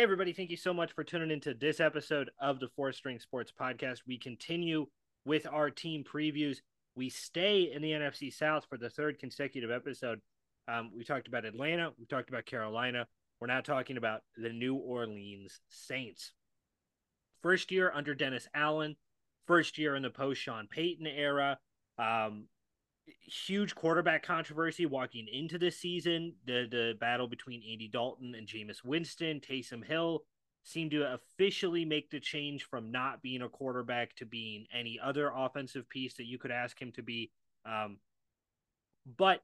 Hey, everybody, thank you so much for tuning into this episode of the Fourth String Sports Podcast. We continue with our team previews. We stay in the NFC South for the third consecutive episode. Um, we talked about Atlanta, we talked about Carolina. We're now talking about the New Orleans Saints. First year under Dennis Allen, first year in the post Sean Payton era. Um, huge quarterback controversy walking into this season. The the battle between Andy Dalton and Jameis Winston, Taysom Hill seemed to officially make the change from not being a quarterback to being any other offensive piece that you could ask him to be. Um, but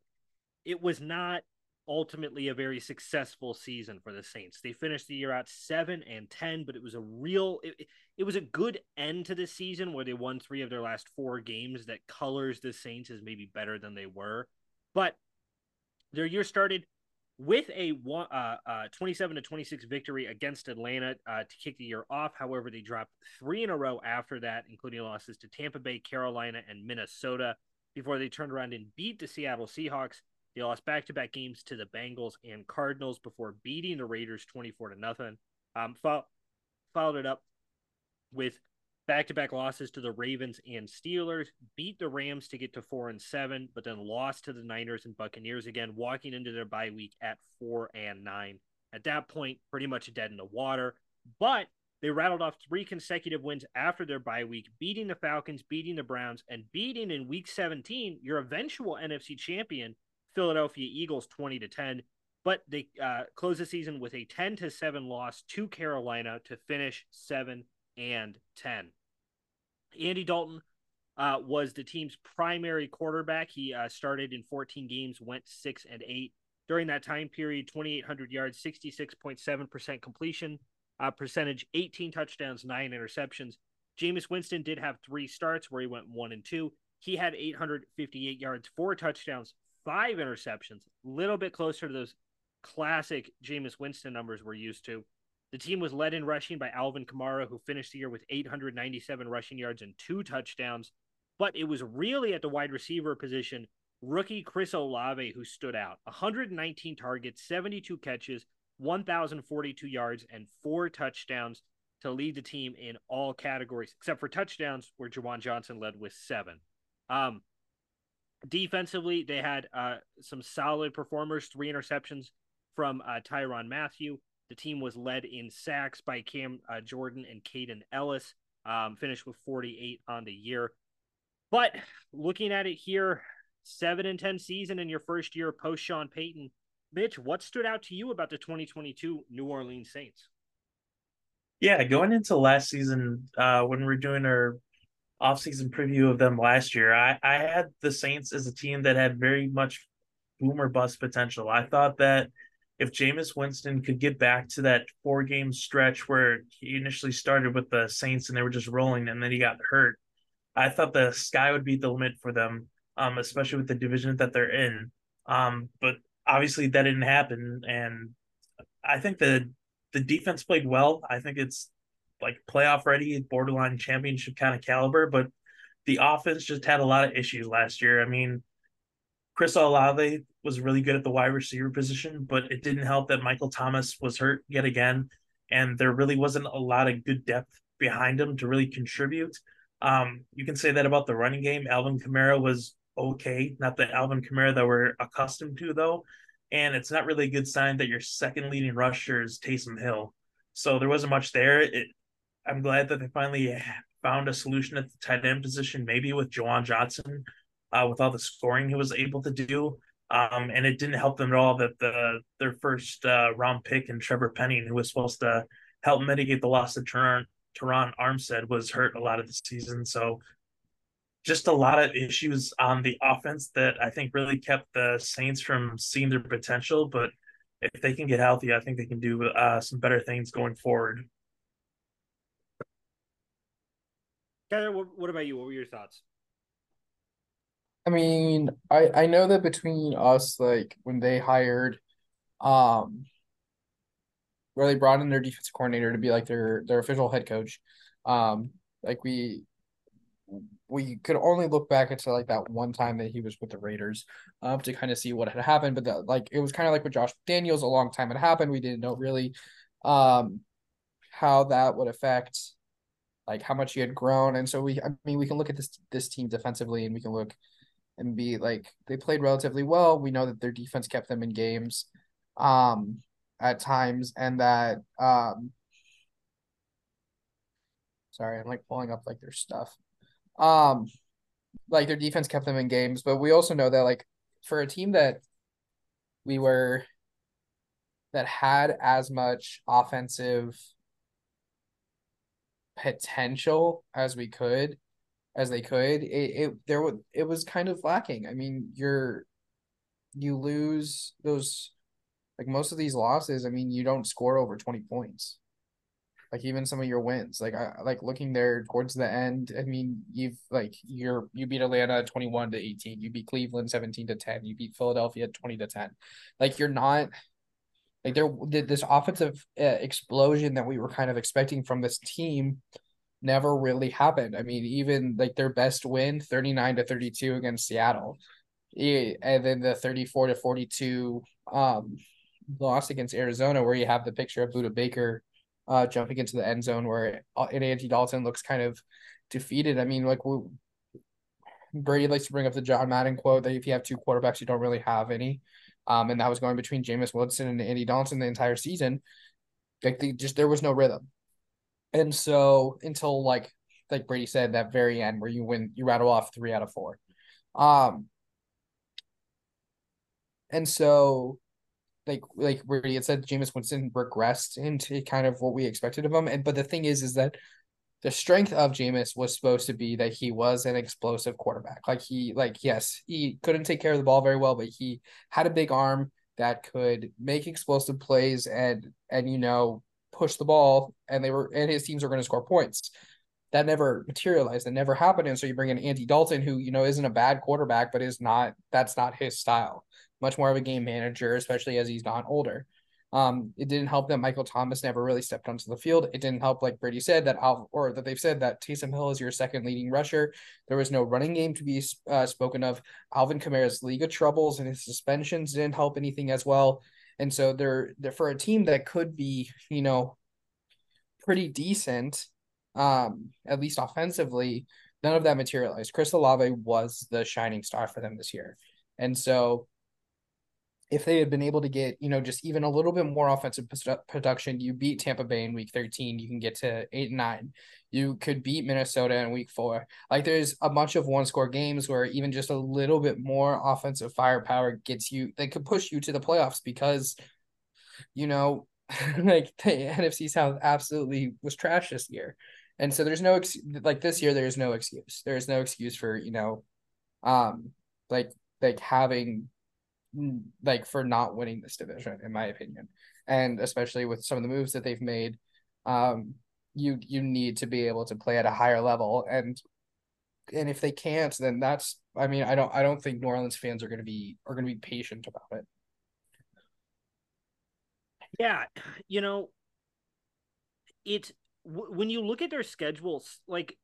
it was not ultimately a very successful season for the Saints. They finished the year out 7 and 10, but it was a real it, it was a good end to the season where they won 3 of their last 4 games that colors the Saints as maybe better than they were. But their year started with a uh, uh, 27 to 26 victory against Atlanta uh, to kick the year off. However, they dropped three in a row after that, including losses to Tampa Bay, Carolina, and Minnesota before they turned around and beat the Seattle Seahawks they lost back-to-back games to the Bengals and Cardinals before beating the Raiders 24 to nothing. Um, fo- followed it up with back-to-back losses to the Ravens and Steelers, beat the Rams to get to 4 and 7, but then lost to the Niners and Buccaneers again, walking into their bye week at 4 and 9. At that point, pretty much dead in the water, but they rattled off three consecutive wins after their bye week, beating the Falcons, beating the Browns, and beating in week 17 your eventual NFC champion, Philadelphia Eagles 20 to 10, but they uh, close the season with a 10 to 7 loss to Carolina to finish 7 and 10. Andy Dalton uh, was the team's primary quarterback. He uh, started in 14 games, went 6 and 8. During that time period, 2,800 yards, 66.7% completion uh, percentage, 18 touchdowns, 9 interceptions. Jameis Winston did have three starts where he went 1 and 2. He had 858 yards, four touchdowns, five interceptions, a little bit closer to those classic Jameis Winston numbers we're used to. The team was led in rushing by Alvin Kamara, who finished the year with 897 rushing yards and two touchdowns. But it was really at the wide receiver position, rookie Chris Olave who stood out. 119 targets, 72 catches, 1,042 yards, and four touchdowns to lead the team in all categories, except for touchdowns, where Juwan Johnson led with seven. Um, Defensively, they had uh, some solid performers, three interceptions from uh, Tyrann Mathieu. The team was led in sacks by Cam uh, Jordan and Kaden Elliss, um, finished with 48 on the year. But looking at it here, seven and 10 season in your first year post Sean Payton. Mitch, what stood out to you about the 2022 New Orleans Saints? Yeah, going into last season, uh, when we are doing our offseason preview of them last year, I, I had the Saints as a team that had very much boomer bust potential. I thought that if Jameis Winston could get back to that four game stretch where he initially started with the Saints and they were just rolling and then he got hurt, I thought the sky would be the limit for them, um, especially with the division that they're in. Um, but obviously that didn't happen. And I think the the defense played well. I think it's like playoff ready, borderline championship kind of caliber, but the offense just had a lot of issues last year. I mean, Chris Olave was really good at the wide receiver position, but it didn't help that Michael Thomas was hurt yet again, and there really wasn't a lot of good depth behind him to really contribute. Um, you can say that about the running game. Alvin Kamara was okay, not the Alvin Kamara that we're accustomed to though, and it's not really a good sign that your second leading rusher is Taysom Hill. So there wasn't much there. It I'm glad that they finally found a solution at the tight end position, maybe with Juwan Johnson, uh, with all the scoring he was able to do. Um, and it didn't help them at all that the their first uh, round pick and Trevor Penning, who was supposed to help mitigate the loss of Terron, Terron Armstead, was hurt a lot of the season. So just a lot of issues on the offense that I think really kept the Saints from seeing their potential. But if they can get healthy, I think they can do uh, some better things going forward. Tyler, what, what about you? What were your thoughts? I mean, I I know that between us, like when they hired, um, where they brought in their defensive coordinator to be like their their official head coach, um, like we we could only look back into like that one time that he was with the Raiders, um, to kind of see what had happened. But that like it was kind of like with Josh Daniels, a long time had happened. We didn't know really, um, how that would affect like how much he had grown. And so we I mean we can look at this this team defensively and we can look and be like they played relatively well. We know that their defense kept them in games um at times and that um sorry, I'm like pulling up like their stuff. Um like their defense kept them in games, but we also know that like for a team that we were that had as much offensive potential as we could as they could it, it there was it was kind of lacking. I mean you're you lose those like most of these losses i mean you don't score over 20 points. Like even some of your wins like i like looking there towards the end i mean you've like you're you beat atlanta 21 to 18 you beat cleveland 17 to 10 you beat philadelphia 20 to 10 like you're not like there this offensive uh, explosion that we were kind of expecting from this team never really happened. I mean, even like their best win, 39 to 32 against Seattle. And then the 34 to 42 um loss against Arizona where you have the picture of Budda Baker uh jumping into the end zone where uh, and Andy Dalton looks kind of defeated. I mean, like we, Brady likes to bring up the John Madden quote that if you have two quarterbacks, you don't really have any. Um, and that was going between Jameis Winston and Andy Dalton the entire season. Like they just there was no rhythm. And so until like like Brady said, that very end where you win you rattle off three out of four. Um and so like like Brady had said Jameis Winston regressed into kind of what we expected of him. And but the thing is is that the strength of Jameis was supposed to be that he was an explosive quarterback. Like he, like yes, he couldn't take care of the ball very well, but he had a big arm that could make explosive plays and and you know push the ball, and they were and his teams were going to score points. That never materialized. That never happened. And so you bring in Andy Dalton, who you know isn't a bad quarterback, but is not. That's not his style. Much more of a game manager, especially as he's gotten older. Um, it didn't help that Michael Thomas never really stepped onto the field. It didn't help, like Brady said, that or that they've said that Taysom Hill is your second leading rusher. There was no running game to be uh, spoken of. Alvin Kamara's league of troubles and his suspensions didn't help anything as well. And so they're, they're for a team that could be, you know, pretty decent, um, at least offensively. None of that materialized. Chris Olave was the shining star for them this year, and so if they had been able to get, you know, just even a little bit more offensive production, you beat Tampa Bay in week 13, you can get to eight and nine. You could beat Minnesota in week four. Like there's a bunch of one score games where even just a little bit more offensive firepower gets you, they could push you to the playoffs because, you know, like the NFC South absolutely was trash this year. And so there's no, ex- like this year, there's no excuse. There's no excuse for, you know, um, like, like having like for not winning this division, in my opinion. And especially with some of the moves that they've made, um, you you need to be able to play at a higher level. And and if they can't, then that's I mean, I don't I don't think New Orleans fans are gonna be are gonna be patient about it. Yeah, you know, it w- when you look at their schedules, like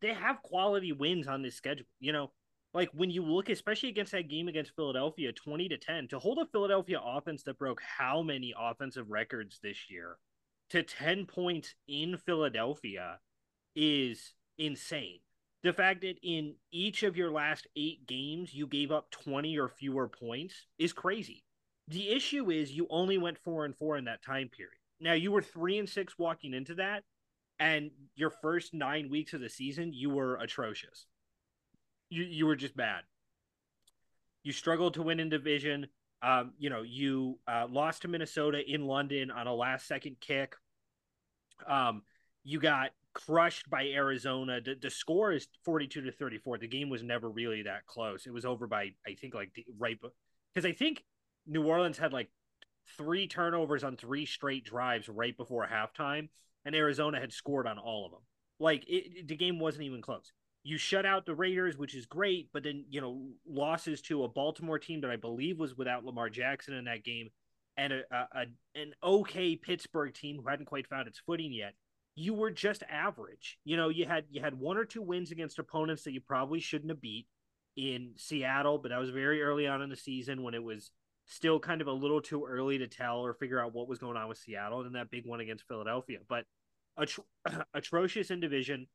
they have quality wins on this schedule. You know, like when you look, especially against that game against Philadelphia, 20 to 10, to hold a Philadelphia offense that broke how many offensive records this year to 10 points in Philadelphia is insane. The fact that in each of your last eight games you gave up 20 or fewer points is crazy. The issue is you only went four and four in that time period. Now you were three and six walking into that, and your first nine weeks of the season, you were atrocious you you were just bad. You struggled to win in division. Um, you know, you uh, lost to Minnesota in London on a last second kick. Um, you got crushed by Arizona. The, the score is 42 to 34. The game was never really that close. It was over by, I think, like right because I think New Orleans had like three turnovers on three straight drives right before halftime, and Arizona had scored on all of them. Like it, the game wasn't even close you shut out the Raiders, which is great, but then you know losses to a Baltimore team that I believe was without Lamar Jackson in that game, and a, a, an okay Pittsburgh team who hadn't quite found its footing yet. You were just average. You know, you had you had one or two wins against opponents that you probably shouldn't have beat in Seattle, but that was very early on in the season when it was Still kind of a little too early to tell or figure out what was going on with Seattle and that big one against Philadelphia. But atro- atrocious in division,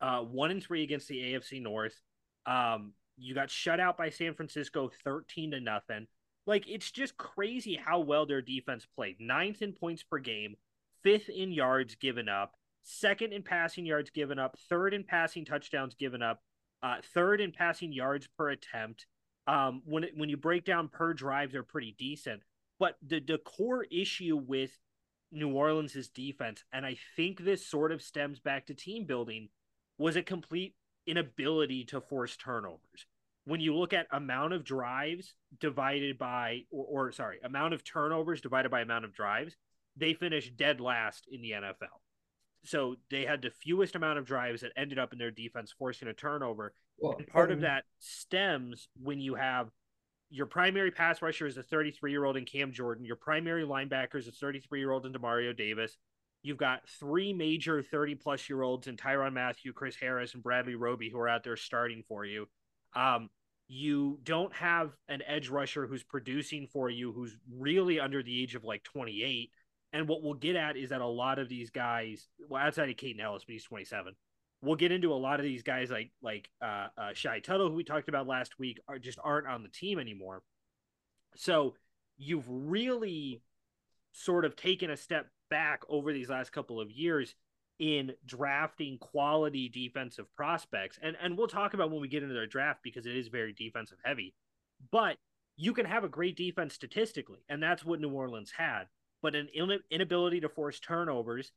uh, one and three against the AFC North. Um, you got shut out by San Francisco 13 to nothing. Like it's just crazy how well their defense played. Ninth in points per game, fifth in yards given up, second in passing yards given up, third in passing touchdowns given up, uh, third in passing yards per attempt. Um, when it, when you break down per drive, they're pretty decent. But the the core issue with New Orleans' defense, and I think this sort of stems back to team building, was a complete inability to force turnovers. When you look at amount of drives divided by, or, or sorry, amount of turnovers divided by amount of drives, they finished dead last in the NFL. So they had the fewest amount of drives that ended up in their defense forcing a turnover. Well, and part um, of that stems when you have your primary pass rusher is a 33 year old in Cam Jordan. Your primary linebacker is a 33 year old in Demario Davis. You've got three major 30 plus year olds in Tyrann Mathieu, Chris Harris, and Bradley Roby who are out there starting for you. Um, you don't have an edge rusher who's producing for you who's really under the age of like 28 and what we'll get at is that a lot of these guys, well, outside of Kaden Elliss, but he's 27, we'll get into a lot of these guys like like uh, uh, Shy Tuttle, who we talked about last week, are just aren't on the team anymore. So you've really sort of taken a step back over these last couple of years in drafting quality defensive prospects. And and we'll talk about when we get into their draft because it is very defensive heavy. But you can have a great defense statistically, and that's what New Orleans had but an inability to force turnovers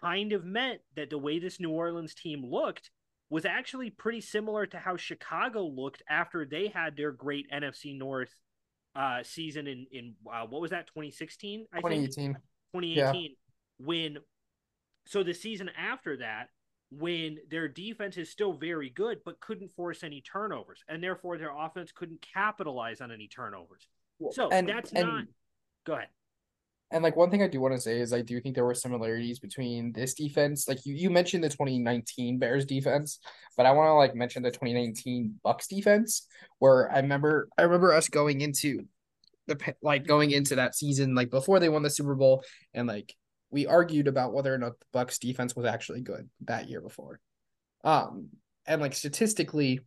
kind of meant that the way this New Orleans team looked was actually pretty similar to how Chicago looked after they had their great NFC North uh, season in in uh, what was that 2016 I 2018 think? 2018 yeah. when so the season after that when their defense is still very good but couldn't force any turnovers and therefore their offense couldn't capitalize on any turnovers so and, that's and, not go ahead and like one thing I do want to say is I do think there were similarities between this defense. Like you, you mentioned the 2019 Bears defense, but I want to like mention the 2019 bucks defense, where I remember I remember us going into the like going into that season, like before they won the Super Bowl, and like we argued about whether or not the Bucks defense was actually good that year before. Um, and like statistically,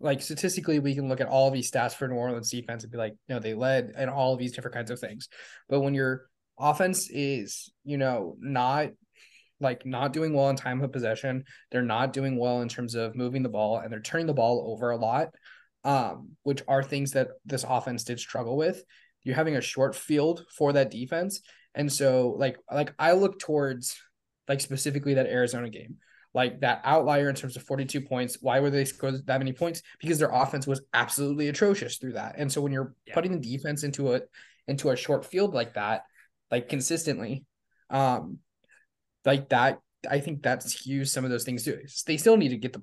like statistically, we can look at all these stats for New Orleans defense and be like, know, they led and all of these different kinds of things. But when your offense is, you know, not like not doing well in time of possession, they're not doing well in terms of moving the ball and they're turning the ball over a lot, um, which are things that this offense did struggle with. You're having a short field for that defense. And so like like I look towards like specifically that Arizona game like that outlier in terms of 42 points. Why were they scored that many points? Because their offense was absolutely atrocious through that. And so when you're yeah. putting the defense into a into a short field like that, like consistently, um, like that, I think that skews some of those things too. They still need to get the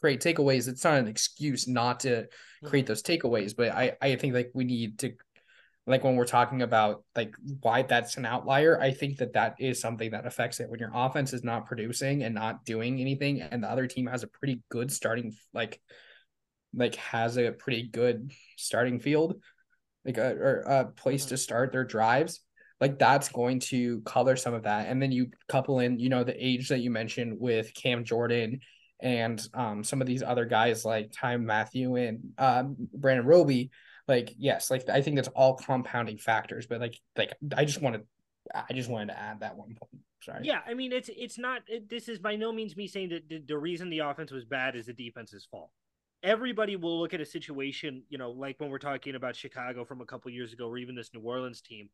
create takeaways. It's not an excuse not to create mm-hmm. those takeaways, but I I think like we need to like when we're talking about like why that's an outlier i think that that is something that affects it. When your offense is not producing and not doing anything and the other team has a pretty good starting like like has a pretty good starting field like a or a place mm-hmm. to start their drives like that's going to color some of that. And then you couple in you know the age that you mentioned with cam jordan and um some of these other guys like Tyrann Mathieu and um brandon roby like yes like i think that's all compounding factors but like like i just wanted i just wanted to add that one point. Sorry. Yeah i mean it's it's not it, this is by no means me saying that the, the reason the offense was bad is the defense's fault. Everybody will look at a situation you know like when we're talking about chicago from a couple years ago or even this new orleans team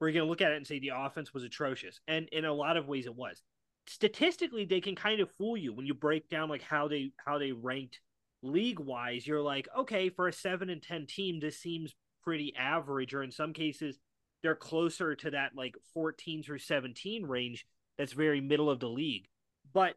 we're going to look at it and say the offense was atrocious and in a lot of ways it was statistically they can kind of fool you when you break down like how they how they ranked league wise, you're like, okay, for a seven and 10 team, this seems pretty average, or in some cases, they're closer to that like 14 through 17 range that's very middle of the league. But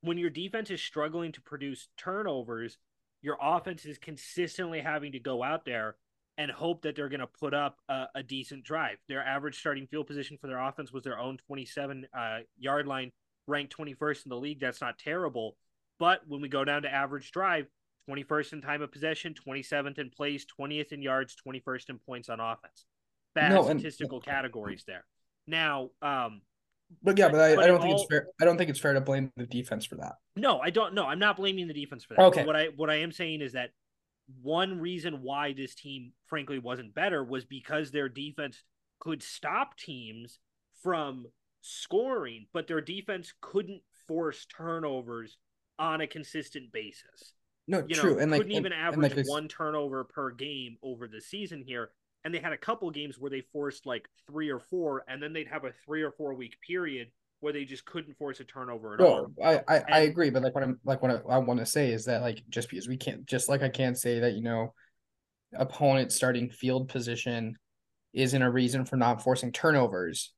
when your defense is struggling to produce turnovers, your offense is consistently having to go out there and hope that they're going to put up a, a, decent drive. Their average starting field position for their offense was their own 27 uh, yard line, ranked 21st in the league. That's not terrible. But when we go down to average drive, 21st in time of possession, 27th in place, 20th in yards, 21st in points on offense. Bad No, and- statistical categories there. Now, um, But yeah, but I, But I don't think all- it's fair. I don't think it's fair to blame the defense for that. No, I don't. No, I'm not blaming the defense for that. Okay. What I what I am saying is that one reason why this team, frankly, wasn't better was because their defense could stop teams from scoring, but their defense couldn't force turnovers on a consistent basis. No, You true, know, and like couldn't and- even and average like one turnover per game over the season here. And they had a couple games where they forced like three or four, and then they'd have a three or four week period where they just couldn't force a turnover at all. No, I, I, I And- agree, but like what I'm like what I, I want to say is that like just because we can't just like I can't say that you know opponent starting field position isn't a reason for not forcing turnovers.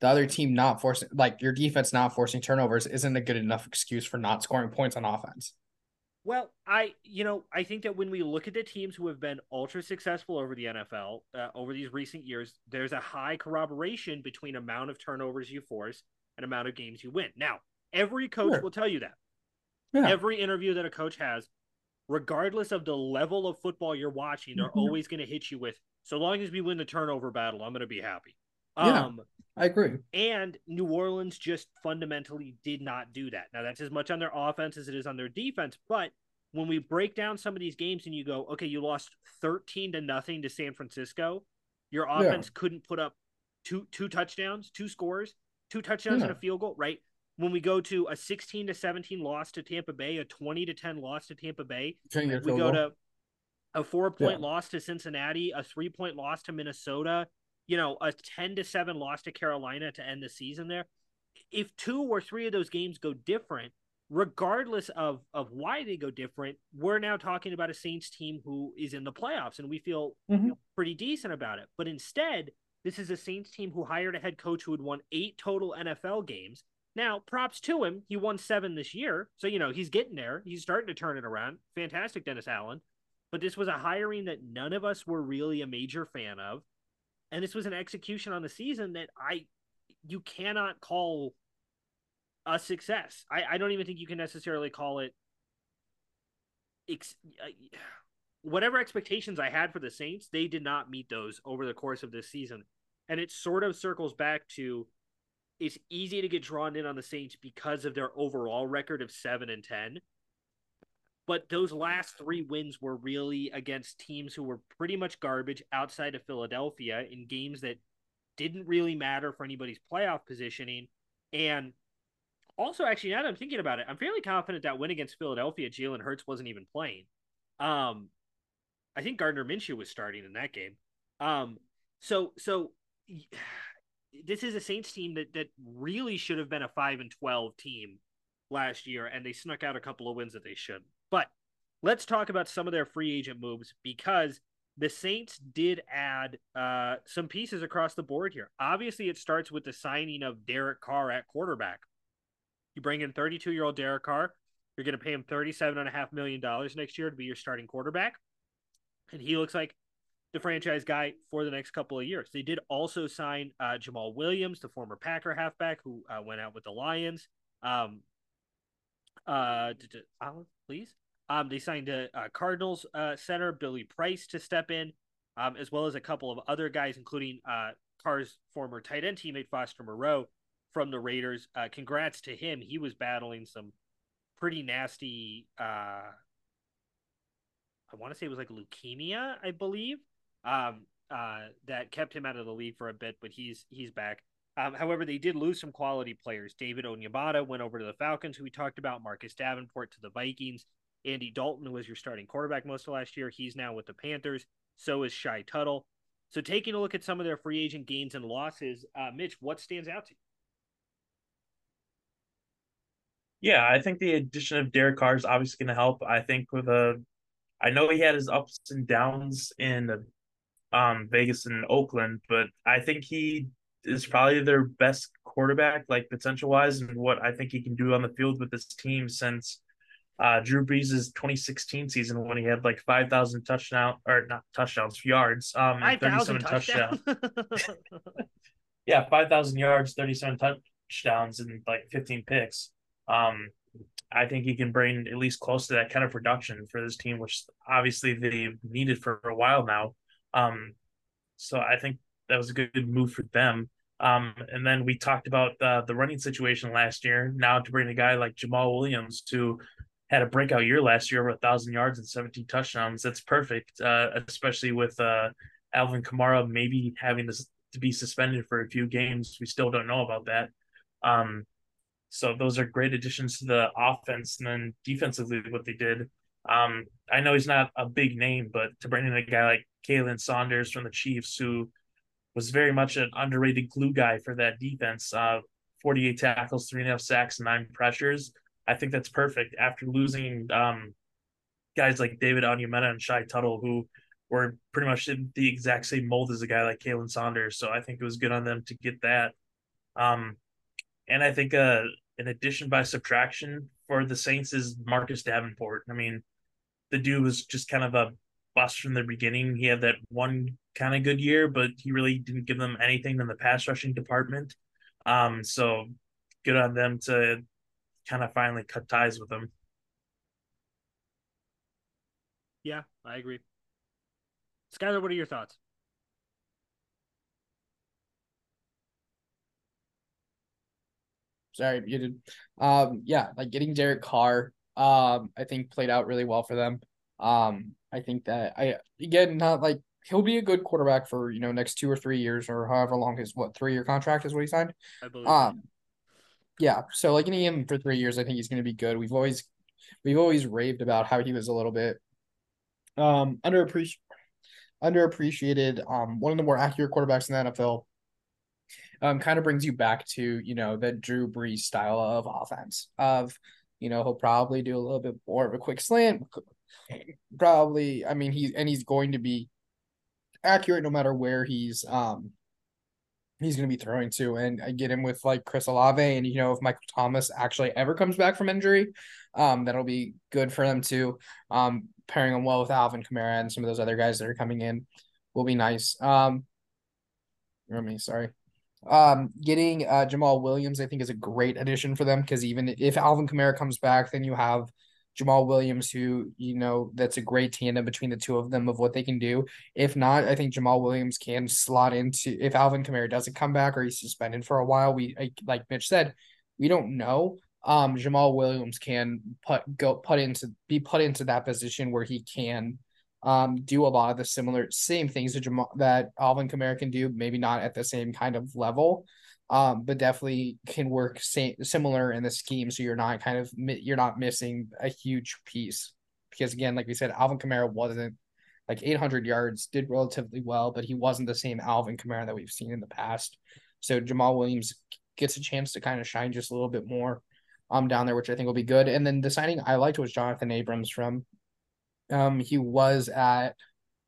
The other team not forcing like your defense not forcing turnovers isn't a good enough excuse for not scoring points on offense. Well, I you know I think that when we look at the teams who have been ultra successful over the NFL uh, over these recent years, there's a high corroboration between amount of turnovers you force and amount of games you win. Now, every coach Sure. will tell you that. Yeah. Every interview that a coach has, regardless of the level of football you're watching, they're Mhm. always going to hit you with. So long as we win the turnover battle, I'm going to be happy. Yeah. Um, I agree. and New Orleans just fundamentally did not do that. Now, that's as much on their offense as it is on their defense. But when we break down some of these games and you go, okay, you lost 13 to nothing to San Francisco, your Yeah. offense couldn't put up two two touchdowns, two scores, two touchdowns and a field goal, right? When we go to a 16 to 17 loss to Tampa Bay, a 20 to 10 loss to Tampa Bay, Trying to get a we go goal. to a four point Yeah. loss to Cincinnati, a three point loss to Minnesota, you know, a 10 to 7 loss to Carolina to end the season there. If two or three of those games go different, regardless of of why they go different, we're now talking about a Saints team who is in the playoffs and we feel Mhm. pretty decent about it. But instead, this is a Saints team who hired a head coach who had won 8 total NFL games. Now, props to him. He won 7 this year. So, you know, he's getting there. He's starting to turn it around. Fantastic Dennis Allen. But this was a hiring that none of us were really a major fan of. And this was an execution on the season that I you cannot call a success. I, I don't even think you can necessarily call it ex, uh, whatever expectations I had for the Saints, they did not meet those over the course of this season. And it sort of circles back to it's easy to get drawn in on the Saints because of their overall record of 7 and 10. But those last three wins were really against teams who were pretty much garbage outside of Philadelphia in games that didn't really matter for anybody's playoff positioning. And also, actually, now that I'm thinking about it, I'm fairly confident that win against Philadelphia, Jalen Hurts wasn't even playing. Um, I think Gardner Minshew was starting in that game. Um, so so this is a Saints team that that really should have been a five and twelve team last year, and they snuck out a couple of wins that they shouldn't. But let's talk about some of their free agent moves because the Saints did add uh, some pieces across the board here. Obviously, it starts with the signing of Derek Carr at quarterback. You bring in 32 year old Derek Carr. You're going to pay him $37.5 million next year to be your starting quarterback. And he looks like the franchise guy for the next couple of years. They did also sign uh, Jamaal Williams, the former Packer halfback who uh, went out with the Lions. Um, uh, please. Um, they signed a, a Cardinals uh, center, Billy Price, to step in, um, as well as a couple of other guys, including uh, Carr's former tight end teammate Foster Moreau from the Raiders. Uh, congrats to him. He was battling some pretty nasty. I want to say it was like leukemia, I believe. Um, uh, that kept him out of the league for a bit, but he's he's back. Um, however, they did lose some quality players. David Onyemata went over to the Falcons, who we talked about. Marcus Davenport to the Vikings. Andy Dalton, who was your starting quarterback most of last year, he's now with the Panthers. So is Shy Tuttle. So taking a look at some of their free agent gains and losses, uh, Mitch, what stands out to you? Yeah, I think the addition of Derek Carr is obviously going to help. I think with a, I know he had his ups and downs in, um, Vegas and Oakland, but I think he is probably their best quarterback, like potential wise, and what I think he can do on the field with this team since, uh, Drew Brees' 2016 season when he had like 5,000 touchdown or not touchdowns, yards, um, and Five thousand 37 touchdowns. yeah, five thousand yards, thirty-seven touchdowns, and like fifteen picks. Um, I think he can bring at least close to that kind of production for this team, which obviously they've needed for a while now. Um, so I think that was a good move for them. Um, and then we talked about the running situation last year. Now to bring a guy like Jamaal Williams, to had a breakout year last year, over a thousand yards and 17 touchdowns. That's perfect, uh, especially with uh, Alvin Kamara maybe having to, to be suspended for a few games. We still don't know about that. Um, so those are great additions to the offense. And then defensively, what they did. Um, I know he's not a big name, but to bring in a guy like Khalen Saunders from the Chiefs, who was very much an underrated glue guy for that defense. Uh, 48 tackles, three and a half sacks, nine pressures. I think that's perfect after losing um, guys like David Onyemata and Shy Tuttle, who were pretty much in the exact same mold as a guy like Khalen Saunders. So I think it was good on them to get that. Um, and I think uh, an addition by subtraction for the Saints is Marcus Davenport. I mean, the dude was just kind of a bust from the beginning. He had that one kind of good year, but he really didn't give them anything in the pass rushing department. Um, so good on them to kind of finally cut ties with him. Yeah, I agree. Skylar, what are your thoughts? Sorry, muted. Um, yeah, like getting Derek Carr, um, I think played out really well for them. Um, I think that I again not like he'll be a good quarterback for you know next two or three years or however long his what three year contract is what he signed. I believe. Um, yeah, so like getting him for three years, I think he's going to be good. We've always we've always raved about how he was a little bit um underappreciated underappreciated um one of the more accurate quarterbacks in the NFL um kind of brings you back to you know the Drew Brees style of offense of you know he'll probably do a little bit more of a quick slant probably I mean he's and he's going to be accurate no matter where he's um he's going to be throwing to. And I get him with like Chris Olave, and you know if Michael Thomas actually ever comes back from injury, um, that'll be good for them too. Um, pairing him well with Alvin Kamara and some of those other guys that are coming in will be nice. Um, me, sorry. Um, getting uh Jamaal Williams, I think, is a great addition for them because even if Alvin Kamara comes back, then you have Jamaal Williams, who, you know, that's a great tandem between the two of them of what they can do. If not, I think Jamaal Williams can slot into if Alvin Kamara doesn't come back or he's suspended for a while. We like Mitch said, we don't know. Um, Jamaal Williams can put go put into be put into that position where he can um do a lot of the similar same things that Jamaal that Alvin Kamara can do, maybe not at the same kind of level um, but definitely can work same, similar in the scheme. So you're not kind of you're not missing a huge piece because again, like we said, Alvin Kamara wasn't like 800 yards, did relatively well, but he wasn't the same Alvin Kamara that we've seen in the past. So Jamaal Williams gets a chance to kind of shine just a little bit more um down there, which I think will be good. And then the signing I liked was Jonathan Abrams from um he was at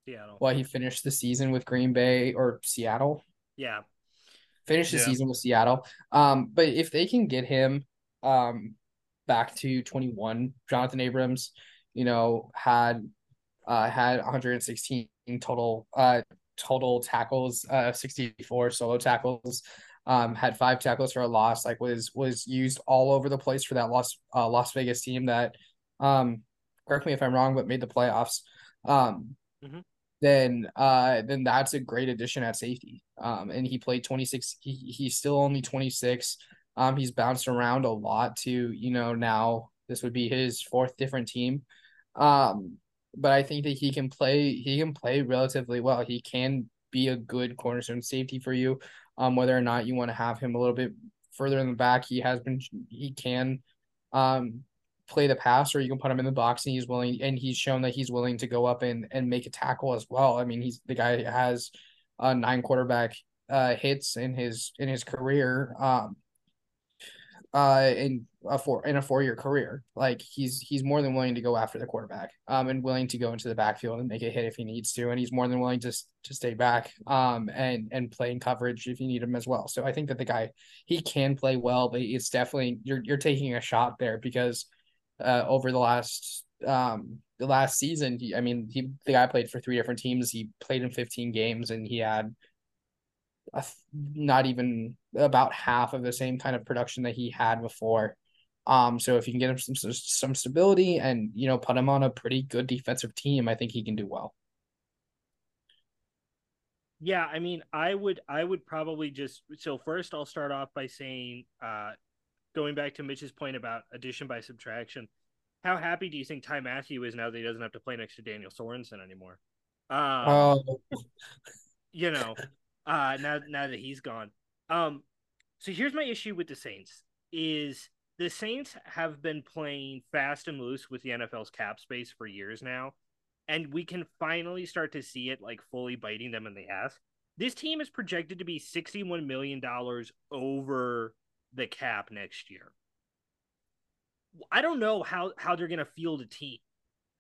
Seattle. Well, he finished the season with Green Bay or Seattle. Yeah, finish the Yeah. season with Seattle. Um, but if they can get him um back to 21, Jonathan Abrams, you know, had uh had 116 total uh total tackles, uh 64 solo tackles. Um, had five tackles for a loss, like was was used all over the place for that Las uh, Las Vegas team that um correct me if I'm wrong, but made the playoffs. Um Mhm. Then uh then that's a great addition at safety. Um and he played 26 he he's still only 26. Um he's bounced around a lot to, you know, now this would be his fourth different team. Um but I think that he can play he can play relatively well. He can be a good cornerstone safety for you. Um whether or not you want to have him a little bit further in the back, he has been he can um play the pass or you can put him in the box and he's willing and he's shown that he's willing to go up and and make a tackle as well. I mean, he's the guy has uh nine quarterback uh hits in his in his career um uh in a four in a four year career. Like he's he's more than willing to go after the quarterback um and willing to go into the backfield and make a hit if he needs to and he's more than willing to to stay back um and and play in coverage if you need him as well. So I think that the guy he can play well, but it's definitely you're you're taking a shot there because uh, over the last um the last season. He, I mean, he the guy played for three different teams. He played in 15 games, and he had a, not even about half of the same kind of production that he had before. Um, so if you can get him some some stability and you know put him on a pretty good defensive team, I think he can do well. Yeah, I mean, I would I would probably just so first I'll start off by saying uh going back to Mitch's point about addition by subtraction. How happy do you think Ty Mathieu is now that he doesn't have to play next to Daniel Sorensen anymore? Um, Oh, you know, uh now now that he's gone. Um so here's my issue with the Saints is the Saints have been playing fast and loose with the NFL's cap space for years now, and we can finally start to see it like fully biting them in the ass. This team is projected to be $61 million over the cap next year. I don't know how how they're to field a team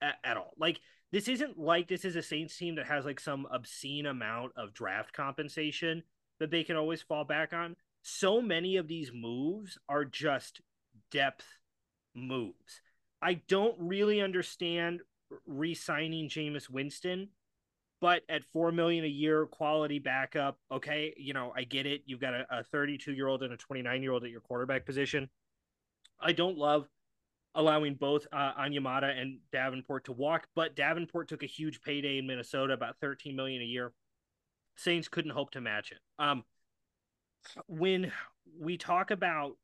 at, at all. Like this isn't like this is a Saints team that has like some obscene amount of draft compensation that they can always fall back on. So many of these moves are just depth moves. I don't really understand re-signing Jameis Winston, but at four million a year, quality backup. Okay, you know I get it. You've got a 32 year old and a 29 year old at your quarterback position. I don't love allowing both uh, Onyemata and Davenport to walk, but Davenport took a huge payday in Minnesota, about 13 million a year. Saints couldn't hope to match it. Um, when we talk about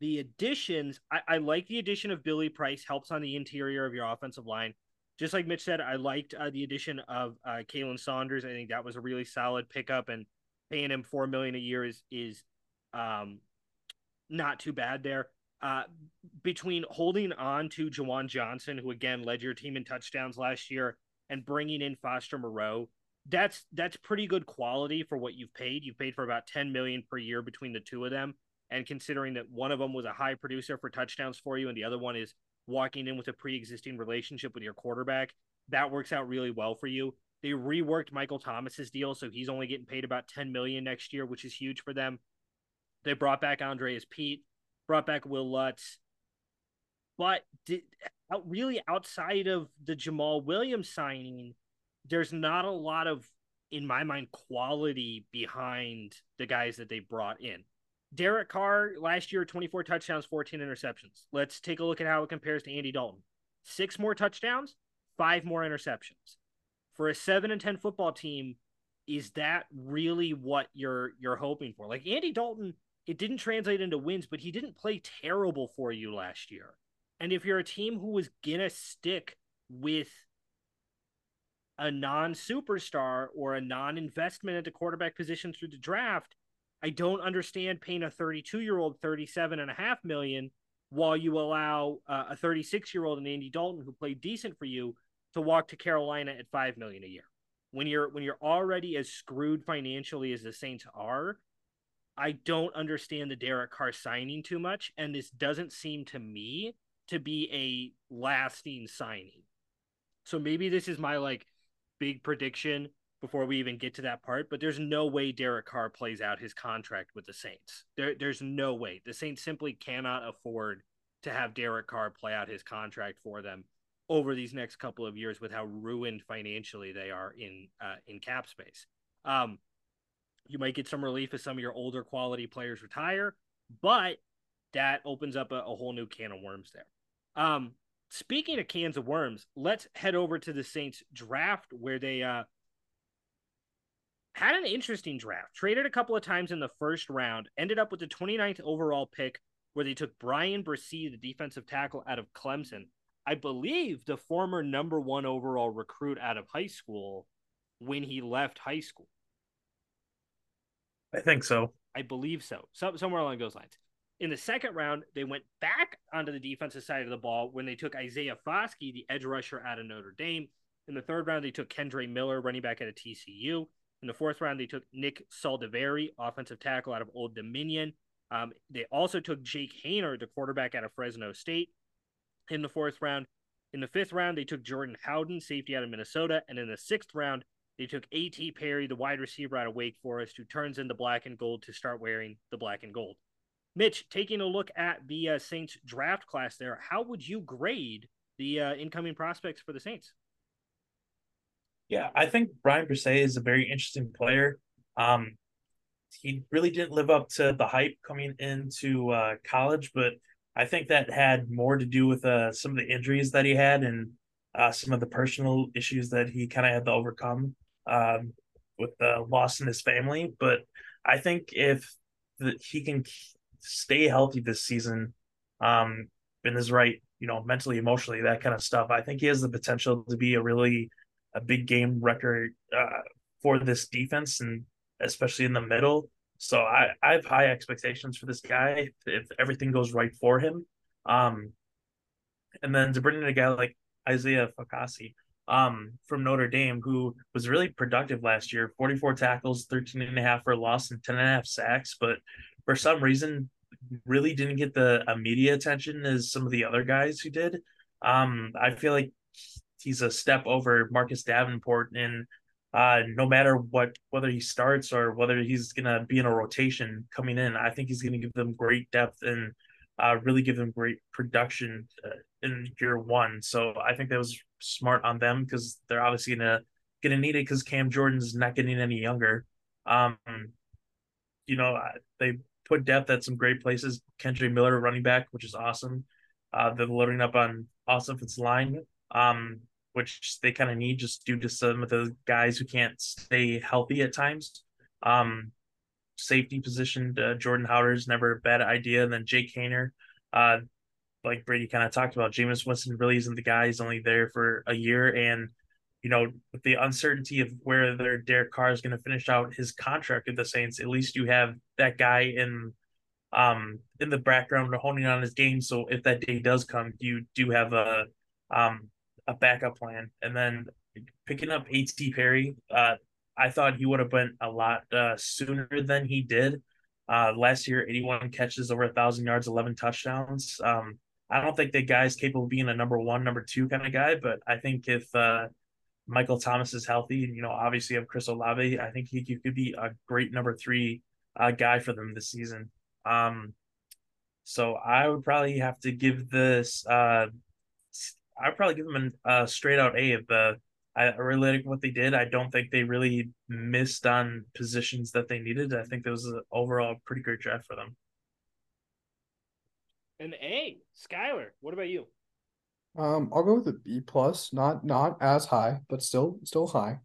the additions, I, I, like the addition of Billy Price, helps on the interior of your offensive line. Just like Mitch said, I liked uh, the addition of uh, Khalen Saunders. I think that was a really solid pickup, and paying him four million a year is is um, not too bad there. Uh, between holding on to Juwan Johnson, who again led your team in touchdowns last year, and bringing in Foster Moreau, that's that's pretty good quality for what you've paid. You've paid for about 10 million per year between the two of them. And considering that one of them was a high producer for touchdowns for you, and the other one is walking in with a pre-existing relationship with your quarterback, that works out really well for you. They reworked Michael Thomas's deal, so he's only getting paid about 10 million next year, which is huge for them. They brought back Andrus Peat, brought back Wil Lutz, but did, really outside of the Jamaal Williams signing, there's not a lot of, in my mind, quality behind the guys that they brought in. Derek Carr last year, 24 touchdowns, 14 interceptions. Let's take a look at how it compares to Andy Dalton. Six more touchdowns, five more interceptions. For a seven and 10 football team, is that really what you're you're hoping for? Like Andy Dalton, it didn't translate into wins, but he didn't play terrible for you last year. And if you're a team who was gonna stick with a non-superstar or a non-investment at the quarterback position through the draft, I don't understand paying a 32 year old 37 and a half million while you allow uh, a 36 year old and Andy Dalton who played decent for you to walk to Carolina at 5 million a year. When you're when you're already as screwed financially as the Saints are, I don't understand the Derek Carr signing too much and this doesn't seem to me to be a lasting signing. So maybe this is my like big prediction before we even get to that part, but there's no way Derek Carr plays out his contract with the Saints. There, there's no way. The Saints simply cannot afford to have Derek Carr play out his contract for them over these next couple of years with how ruined financially they are in uh, in cap space. Um, you might get some relief as some of your older quality players retire, but that opens up a, a whole new can of worms there. Um, speaking of cans of worms, let's head over to the Saints draft where they uh, had an interesting draft. Traded a couple of times in the first round, ended up with the 29th overall pick, where they took Bryan Bresee, the defensive tackle out of Clemson. I believe the former number one overall recruit out of high school when he left high school. I think so. I believe so. so somewhere along those lines. In the second round, they went back onto the defensive side of the ball when they took Isaiah Foskey, the edge rusher out of Notre Dame. In the third round, they took Kendre Miller, running back out of TCU. In the fourth round, they took Nick Saldiveri, offensive tackle out of Old Dominion. Um, they also took Jake Haener, the quarterback out of Fresno State, in the fourth round. In the fifth round, they took Jordan Howden, safety out of Minnesota. And in the sixth round, they took A.T. Perry, the wide receiver out of Wake Forest, who turns in the black and gold to start wearing the black and gold. Mitch, taking a look at the uh, Saints draft class there, how would you grade the uh, incoming prospects for the Saints? Yeah, I think Bryan Bresee is a very interesting player. Um, he really didn't live up to the hype coming into uh, college, but I think that had more to do with uh, some of the injuries that he had and uh, some of the personal issues that he kind of had to overcome um, with the loss in his family. But I think if the, he can stay healthy this season, um, and is right, you know, mentally, emotionally, that kind of stuff, I think he has the potential to be a really a big game record uh, for this defense and especially in the middle. So I, I have high expectations for this guy if everything goes right for him. Um, and then to bring in a guy like Isaiah Foskey um, from Notre Dame, who was really productive last year 44 tackles, 13 and a half for a loss, and 10 and a half sacks. But for some reason, really didn't get the media attention as some of the other guys who did. Um, I feel like he's a step over Marcus Davenport and uh, no matter what whether he starts or whether he's gonna be in a rotation coming in. I think he's gonna give them great depth and uh, really give them great production uh, in year one. So I think that was smart on them because they're obviously gonna gonna need it because Cam Jordan's not getting any younger. Um, you know they put depth at some great places. Kendre Miller, running back, which is awesome. Uh, they're loading up on offensive line. Um, which they kind of need just due to some of the guys who can't stay healthy at times. Um, safety position, uh, Jordan Howden's never a bad idea. And then Jake Haener, uh, like Brady kind of talked about, Jameis Winston really isn't the guy. He's only there for a year. And, you know, with the uncertainty of where their Derek Carr is going to finish out his contract with the Saints, at least you have that guy in um in the background honing on his game. So if that day does come, you do have a um a backup plan. And then picking up A.T. Perry, uh, I thought he would have been a lot uh, sooner than he did. Uh, last year, 81 catches, over a thousand yards, 11 touchdowns. Um, I don't think that guy's capable of being a number one, number two kind of guy, but I think if uh, Michael Thomas is healthy, and you know, obviously have Chris Olave, I think he, he could be a great number three uh, guy for them this season. Um, so I would probably have to give this uh, I'd probably give them a uh, straight out A. If the I really like what they did. I don't think they really missed on positions that they needed. I think it was an overall pretty great draft for them. An A, Skyler. What about you? Um, I'll go with a B plus. Not not as high, but still still high.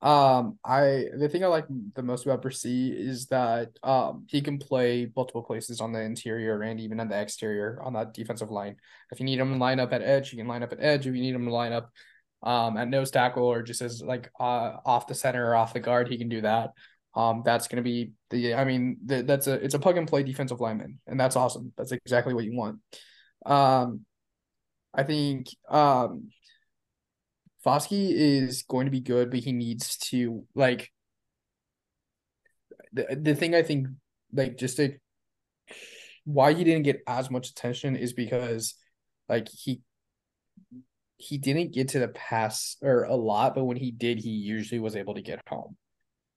Um, I the thing I like the most about Bresee is that um he can play multiple places on the interior and even on the exterior on that defensive line. If you need him to line up at edge, you can line up at edge. If you need him to line up um at nose tackle or just as like uh off the center or off the guard, he can do that. Um, that's gonna be the I mean the, that's a it's a plug and play defensive lineman, and that's awesome. That's exactly what you want. Um, I think um Foskey is going to be good, but he needs to like the the thing I think like just to why he didn't get as much attention is because like he he didn't get to the pass or a lot, but when he did, he usually was able to get home.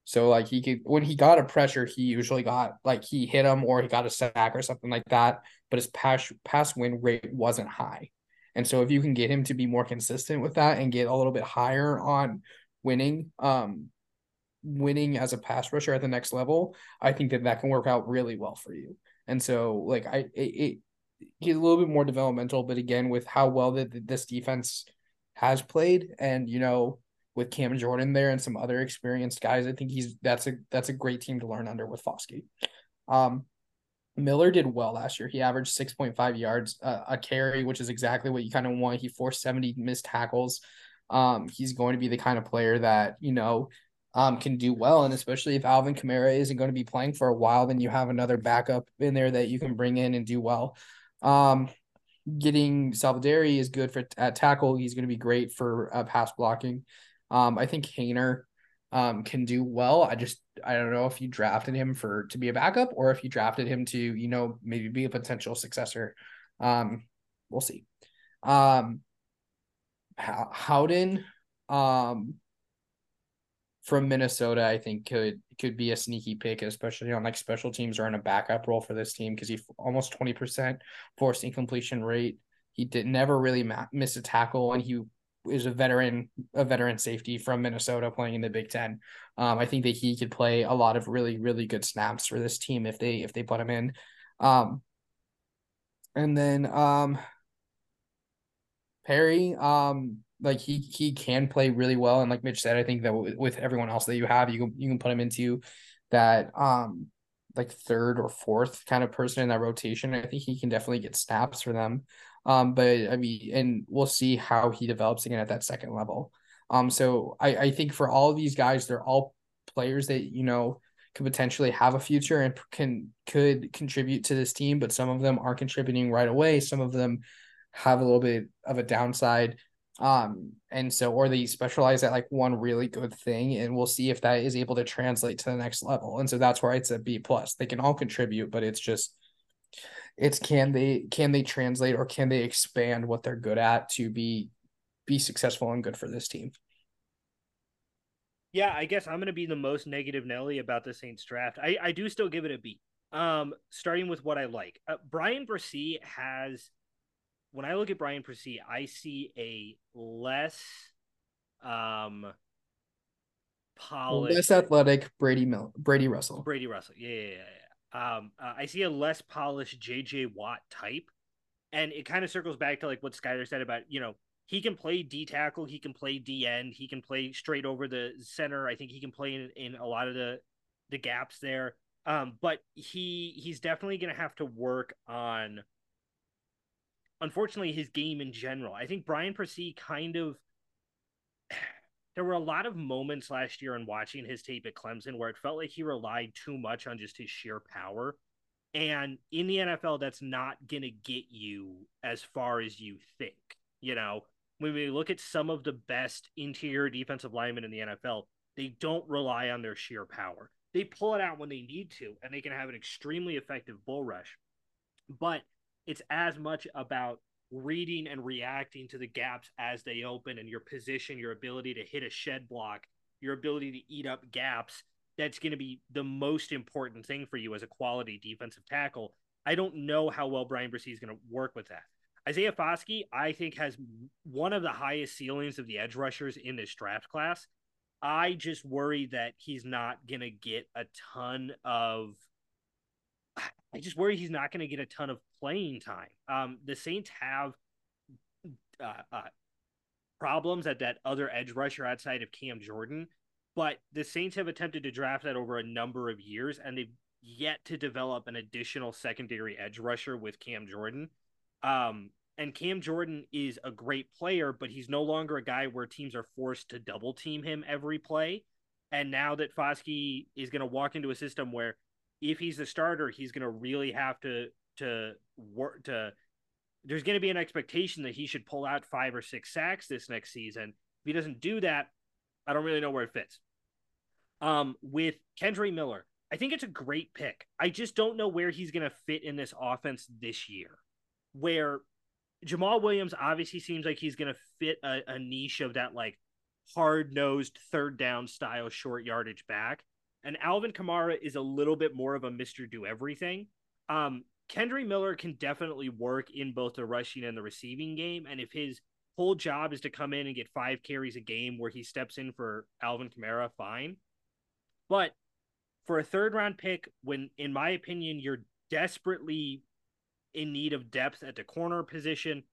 So like he could when he got a pressure, he usually got like he hit him or he got a sack or something like that, but his pass pass win rate wasn't high. And so if you can get him to be more consistent with that and get a little bit higher on winning, um, winning as a pass rusher at the next level, I think that that can work out really well for you. And so like I it, it he's a little bit more developmental, but again with how well that this defense has played and you know with Cam Jordan there and some other experienced guys, I think he's that's a that's a great team to learn under with Foskey. Um, Miller did well last year. He averaged 6.5 yards uh, a carry, which is exactly what you kind of want. He forced 70 missed tackles. Um, he's going to be the kind of player that, you know, um, can do well. And especially if Alvin Kamara isn't going to be playing for a while, then you have another backup in there that you can bring in and do well. Um, getting Saldiveri is good for at tackle. He's going to be great for uh, pass blocking. Um, I think Haener um, can do well. I just I don't know if you drafted him for to be a backup or if you drafted him to you know maybe be a potential successor. Um, we'll see. Um, Howden, um, from Minnesota, I think could could be a sneaky pick, especially on like special teams or in a backup role for this team because he almost twenty percent forced incompletion rate. He did never really ma- miss a tackle, and he is a veteran, a veteran safety from Minnesota playing in the Big Ten. Um, I think that he could play a lot of really, really good snaps for this team if they if they put him in. Um, And then um Perry, um, like he he can play really well, and like Mitch said, I think that w- with everyone else that you have, you can you can put him into that um like third or fourth kind of person in that rotation. I think he can definitely get snaps for them. Um, but I mean, and we'll see how he develops again at that second level. Um, so I I think for all of these guys, they're all players that you know could potentially have a future and can could contribute to this team, but some of them are contributing right away. Some of them have a little bit of a downside. Um, and so or they specialize at like one really good thing, and we'll see if that is able to translate to the next level. And so that's where it's a B plus. They can all contribute, but it's just it's can they can they translate or can they expand what they're good at to be be successful and good for this team. Yeah, I guess I'm going to be the most negative Nelly about the Saints draft. I, I do still give it a B. Um, starting with what I like, uh, Bryan Bresee has. When I look at Bryan Bresee, I see a less um polished, less athletic Brady Mill, Brady Russell, Brady Russell. Yeah, yeah, yeah. Um, uh, I see a less polished JJ Watt type, and it kind of circles back to like what Skyler said about you know he can play D tackle, he can play D end, he can play straight over the center. I think he can play in, in a lot of the the gaps there. Um, but he he's definitely going to have to work on. Unfortunately, his game in general. I think Bryan Bresee kind of. There were a lot of moments last year in watching his tape at Clemson where it felt like he relied too much on just his sheer power. And in the NFL, that's not going to get you as far as you think. You know, when we look at some of the best interior defensive linemen in the NFL, they don't rely on their sheer power. They pull it out when they need to, and they can have an extremely effective bull rush. But it's as much about reading and reacting to the gaps as they open and your position, your ability to hit a shed block, your ability to eat up gaps. That's going to be the most important thing for you as a quality defensive tackle. I don't know how well Bryan Bresee is going to work with that. Isaiah Foskey, I think, has one of the highest ceilings of the edge rushers in this draft class. I just worry that he's not going to get a ton of. I just worry he's not going to get a ton of playing time. Um, the Saints have uh, uh, problems at that other edge rusher outside of Cam Jordan, but the Saints have attempted to draft that over a number of years, and they've yet to develop an additional secondary edge rusher with Cam Jordan. Um, and Cam Jordan is a great player, but he's no longer a guy where teams are forced to double team him every play. And now that Foskey is going to walk into a system where if he's the starter, he's going to really have to to work to. There's going to be an expectation that he should pull out five or six sacks this next season. If he doesn't do that, I don't really know where it fits. Um, with Kendre Miller, I think it's a great pick. I just don't know where he's going to fit in this offense this year where Jamaal Williams obviously seems like he's going to fit a, a, niche of that like hard nosed third down style short yardage back. And Alvin Kamara is a little bit more of a Mr. Do Everything. Um, Kendre Miller can definitely work in both the rushing and the receiving game. And if his whole job is to come in and get five carries a game where he steps in for Alvin Kamara, fine. But for a third round pick, when in my opinion, you're desperately in need of depth at the corner position,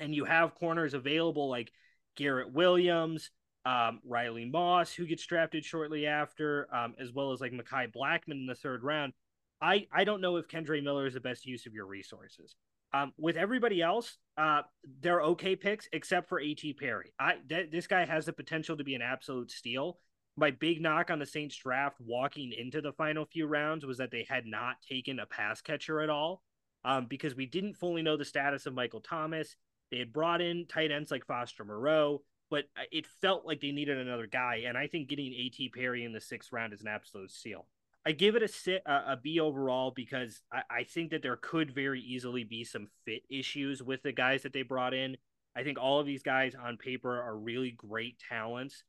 and you have corners available like Garrett Williams, um, Riley Moss, who gets drafted shortly after, um, as well as like Mekhi Blackmon in the third round. I, I don't know if Kendre Miller is the best use of your resources. Um, with everybody else, uh, they're okay picks except for A.T. Perry. I th- this guy has the potential to be an absolute steal. My big knock on the Saints draft walking into the final few rounds was that they had not taken a pass catcher at all um, because we didn't fully know the status of Michael Thomas. They had brought in tight ends like Foster Moreau, but uh, it felt like they needed another guy. And I think getting A.T. Perry in the sixth round is an absolute steal. I give it a sit a, a B overall because I, I think that there could very easily be some fit issues with the guys that they brought in. I think all of these guys on paper are really great talents,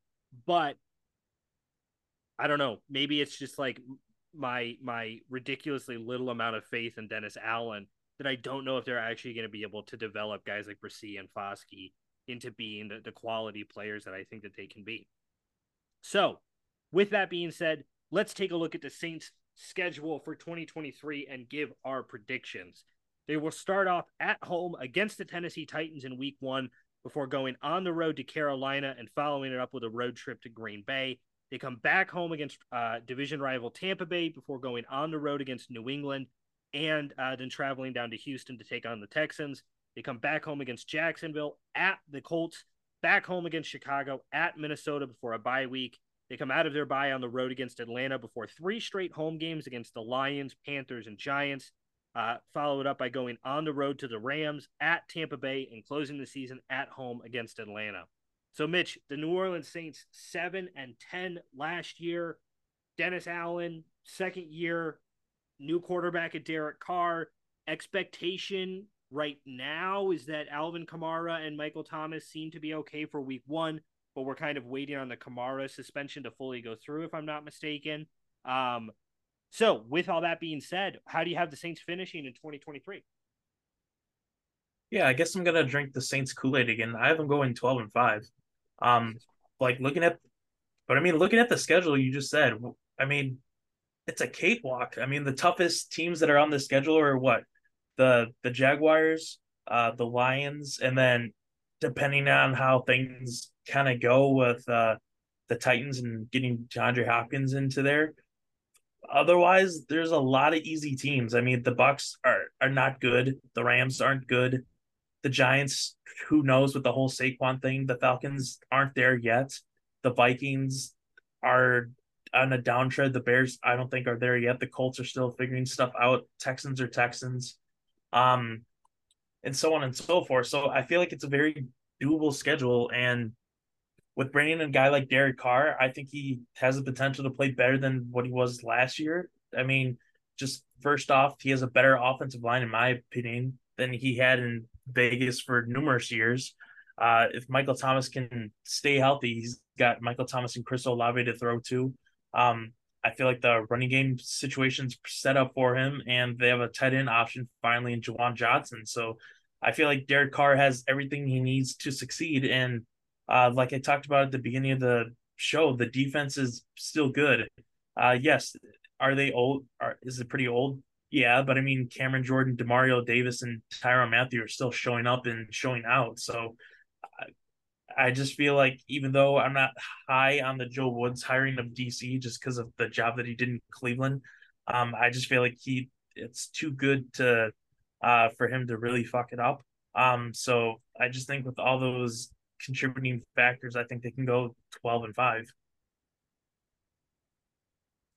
but I don't know. Maybe it's just like my my ridiculously little amount of faith in Dennis Allen that I don't know if they're actually going to be able to develop guys like Bresee and Foskey into being the, the quality players that I think that they can be. So, with that being said, let's take a look at the Saints schedule for 2023 and give our predictions. They will start off at home against the Tennessee Titans in week one before going on the road to Carolina and following it up with a road trip to Green Bay. They come back home against uh, division rival Tampa Bay before going on the road against New England and uh, then traveling down to Houston to take on the Texans. They come back home against Jacksonville at the Colts, back home against Chicago, at Minnesota before a bye week. They come out of their bye on the road against Atlanta before three straight home games against the Lions, Panthers, and Giants. Uh, followed up by going on the road to the Rams at Tampa Bay and closing the season at home against Atlanta. So, Mitch, the New Orleans Saints seven and ten last year. Dennis Allen, second year, new quarterback at Derek Carr. Expectation right now is that Alvin Kamara and Michael Thomas seem to be okay for week one, but we're kind of waiting on the Kamara suspension to fully go through, if I'm not mistaken. Um, so, with all that being said, how do you have the Saints finishing in 2023? Yeah, I guess I'm gonna drink the Saints Kool Aid again. I have them going 12 and five. Um, like looking at, but I mean, looking at the schedule you just said, I mean, it's a cakewalk. I mean, the toughest teams that are on the schedule are what the the Jaguars, uh, the Lions, and then depending on how things kind of go with uh, the Titans and getting DeAndre Hopkins into there, otherwise there's a lot of easy teams. I mean, the Bucs are are not good. The Rams aren't good. The Giants, who knows with the whole Saquon thing. The Falcons aren't there yet. The Vikings are on a downtread. The Bears, I don't think are there yet. The Colts are still figuring stuff out. Texans are Texans, um, and so on and so forth. So I feel like it's a very doable schedule, and with bringing in a guy like Derek Carr, I think he has the potential to play better than what he was last year. I mean, just first off, he has a better offensive line, in my opinion, than he had in Vegas for numerous years. Uh, if Michael Thomas can stay healthy, he's got Michael Thomas and Chris Olave to throw to. Um, I feel like the running game situation's set up for him, and they have a tight end option finally in Juwan Johnson. So I feel like Derek Carr has everything he needs to succeed. And uh, like I talked about at the beginning of the show, the defense is still good. Uh, yes, are they old? Are, is it pretty old? Yeah, but I mean, Cameron Jordan, Demario Davis, and Tyrann Mathieu are still showing up and showing out. So I, just feel like even though I'm not high on the Joe Woods hiring of DC just because of the job that he did in Cleveland, um, I just feel like he it's too good to uh for him to really fuck it up. Um, so I just think with all those contributing factors, I think they can go 12 and 5.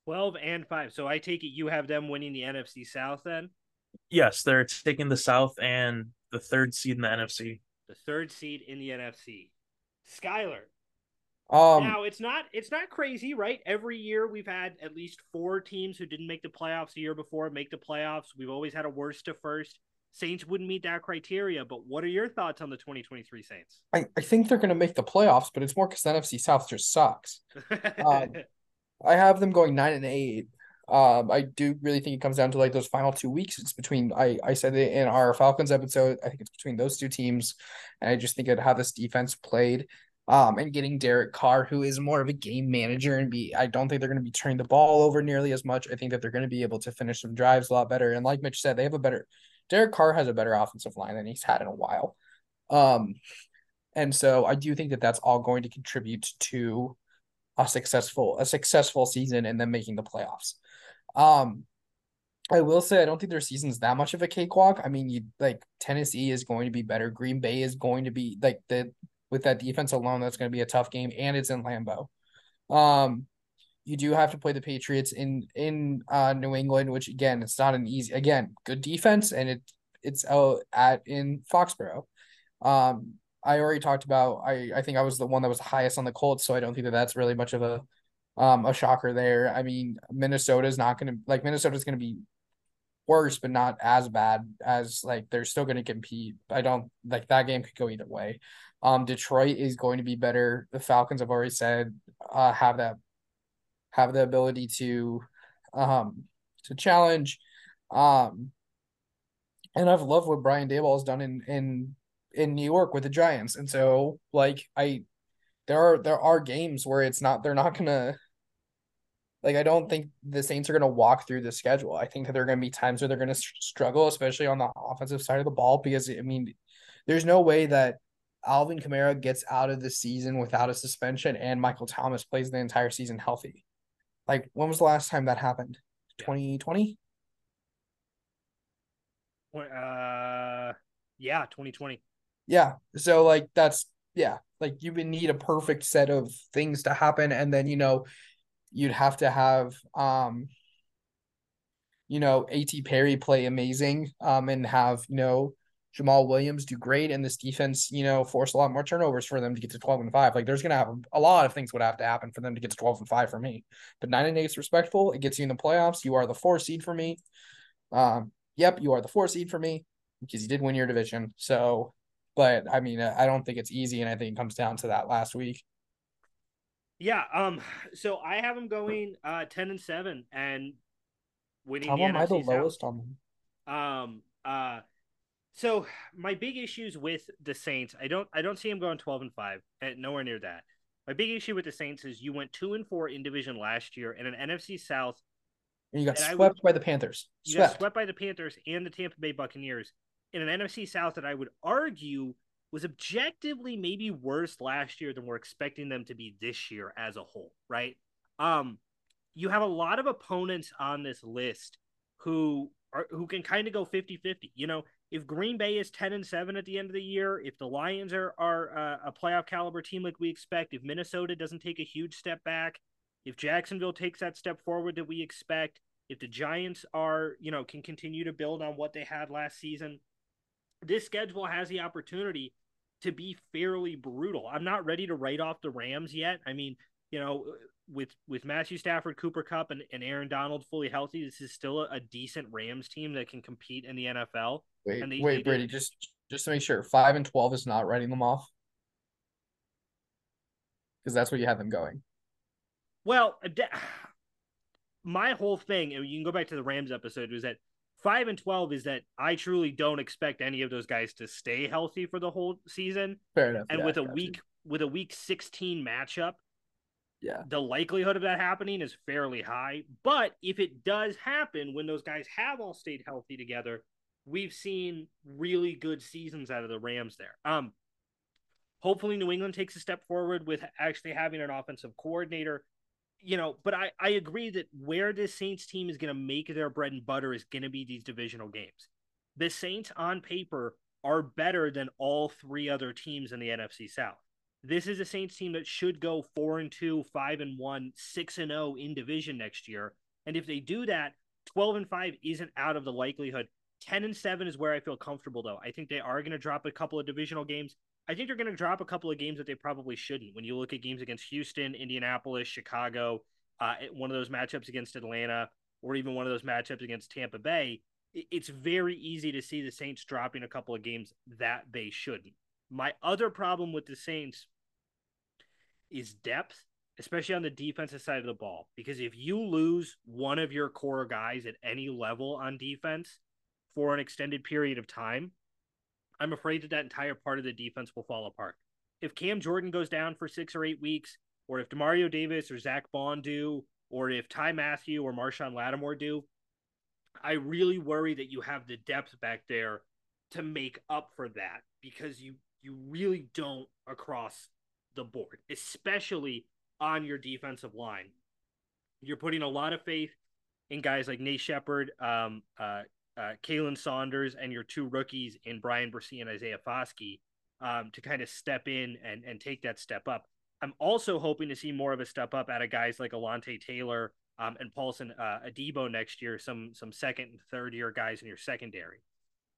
12 and 5. So I take it you have them winning the NFC South then? Yes, they're taking the South and the third seed in the NFC. The third seed in the NFC. Skyler. Um, now it's not it's not crazy, right? Every year we've had at least four teams who didn't make the playoffs the year before make the playoffs. We've always had a worst to first. Saints wouldn't meet that criteria. But what are your thoughts on the 2023 Saints? I, I think they're going to make the playoffs, but it's more because the NFC South just sucks. um, I have them going nine and eight. Um, I do really think it comes down to like those final two weeks. It's between I I said it in our Falcons episode. I think it's between those two teams, and I just think of how this defense played. Um, and getting Derek Carr, who is more of a game manager, and be I don't think they're going to be turning the ball over nearly as much. I think that they're going to be able to finish some drives a lot better. And like Mitch said, they have a better Derek Carr has a better offensive line than he's had in a while. Um, and so I do think that that's all going to contribute to a successful a successful season and then making the playoffs. Um, I will say I don't think their season's that much of a cakewalk. I mean, you like Tennessee is going to be better. Green Bay is going to be like the with that defense alone, that's going to be a tough game, and it's in Lambeau. Um, you do have to play the Patriots in in uh, New England, which again, it's not an easy. Again, good defense, and it it's out at in Foxborough. Um, I already talked about. I I think I was the one that was highest on the Colts, so I don't think that that's really much of a um a shocker there. I mean, Minnesota's not going to like Minnesota's going to be worse, but not as bad as like they're still going to compete. I don't like that game could go either way. Um, Detroit is going to be better. The Falcons have already said uh have that have the ability to um to challenge. Um and I've loved what Brian Daboll has done in in in New York with the Giants. And so like I there are there are games where it's not they're not gonna Like I don't think the Saints are going to walk through the schedule. I think that there are going to be times where they're going to struggle, especially on the offensive side of the ball, because I mean, there's no way that Alvin Kamara gets out of the season without a suspension and Michael Thomas plays the entire season healthy. Like when was the last time that happened? 2020? Uh yeah, 2020. Yeah. So like that's yeah, like you would need a perfect set of things to happen and then you know you'd have to have um you know A.T. Perry play amazing um and have you know Jamaal Williams do great and this defense you know force a lot more turnovers for them to get to 12 and 5 like there's going to have a lot of things would have to happen for them to get to 12 and 5 for me. But 9 and 8 is respectful. It gets you in the playoffs. You are the 4 seed for me. Um yep you are the 4 seed for me because you did win your division. So but I mean I don't think it's easy and I think it comes down to that last week yeah. Um. So I have them going uh ten and seven and winning. How the am I the NFC lowest South. on them? Um. Uh. So my big issues with the Saints, I don't, I don't see them going twelve and five, and nowhere near that. My big issue with the Saints is you went two and four in division last year in an NFC South. And you got And swept by the Panthers. You Swept. got swept by the Panthers and the Tampa Bay Buccaneers in an NFC South that I would argue was objectively maybe worse last year than we're expecting them to be this year as a whole, right? Um, you have a lot of opponents on this list who are who can kind of go 50-50. You know, if Green Bay is 10 and 7 at the end of the year, if the Lions are are uh, a playoff caliber team like we expect, if Minnesota doesn't take a huge step back, if Jacksonville takes that step forward that we expect, if the Giants are, you know, can continue to build on what they had last season, this schedule has the opportunity to be fairly brutal. I'm not ready to write off the Rams yet. I mean, you know, with with Matthew Stafford, Cooper Kupp, and, and Aaron Donald fully healthy, this is still a, a decent Rams team that can compete in the NFL. Wait, they- wait, they Brady, just just to make sure, five and twelve is not writing them off. Because that's where you have them going. Well, de- my whole thing, and you can go back to the Rams episode, was that five and twelve is that I truly don't expect any of those guys to stay healthy for the whole season. Fair enough. And yeah, with a got you. week with a week 16 matchup, Yeah. the likelihood of that happening is fairly high. But if it does happen when those guys have all stayed healthy together, we've seen really good seasons out of the Rams there. Um hopefully New England takes a step forward with actually having an offensive coordinator. You know, but I, I agree that where this Saints team is going to make their bread and butter is going to be these divisional games. The Saints on paper are better than all three other teams in the NFC South. This is a Saints team that should go four and two, five and one, six and zero in division next year. And if they do that, twelve and five isn't out of the likelihood. Ten and seven is where I feel comfortable, though. I think they are going to drop a couple of divisional games. I think they're going to drop a couple of games that they probably shouldn't. When you look at games against Houston, Indianapolis, Chicago, uh, one of those matchups against Atlanta, or even one of those matchups against Tampa Bay, it's very easy to see the Saints dropping a couple of games that they shouldn't. My other problem with the Saints is depth, especially on the defensive side of the ball. Because if you lose one of your core guys at any level on defense for an extended period of time, I'm afraid that that entire part of the defense will fall apart. If Cam Jordan goes down for six or eight weeks, or if Demario Davis or Zack Baun do, or if Ty Mathieu or Marshon Lattimore do, I really worry that you have the depth back there to make up for that because you you really don't across the board, especially on your defensive line. You're putting a lot of faith in guys like Nate Shepherd, um, uh, uh, Khalen Saunders, and your two rookies in Bryan Bresee and Isaiah Foskey um, to kind of step in and, and take that step up. I'm also hoping to see more of a step up out of guys like Alontae Taylor um, and Paulson uh, Adebo next year, some some second and third year guys in your secondary.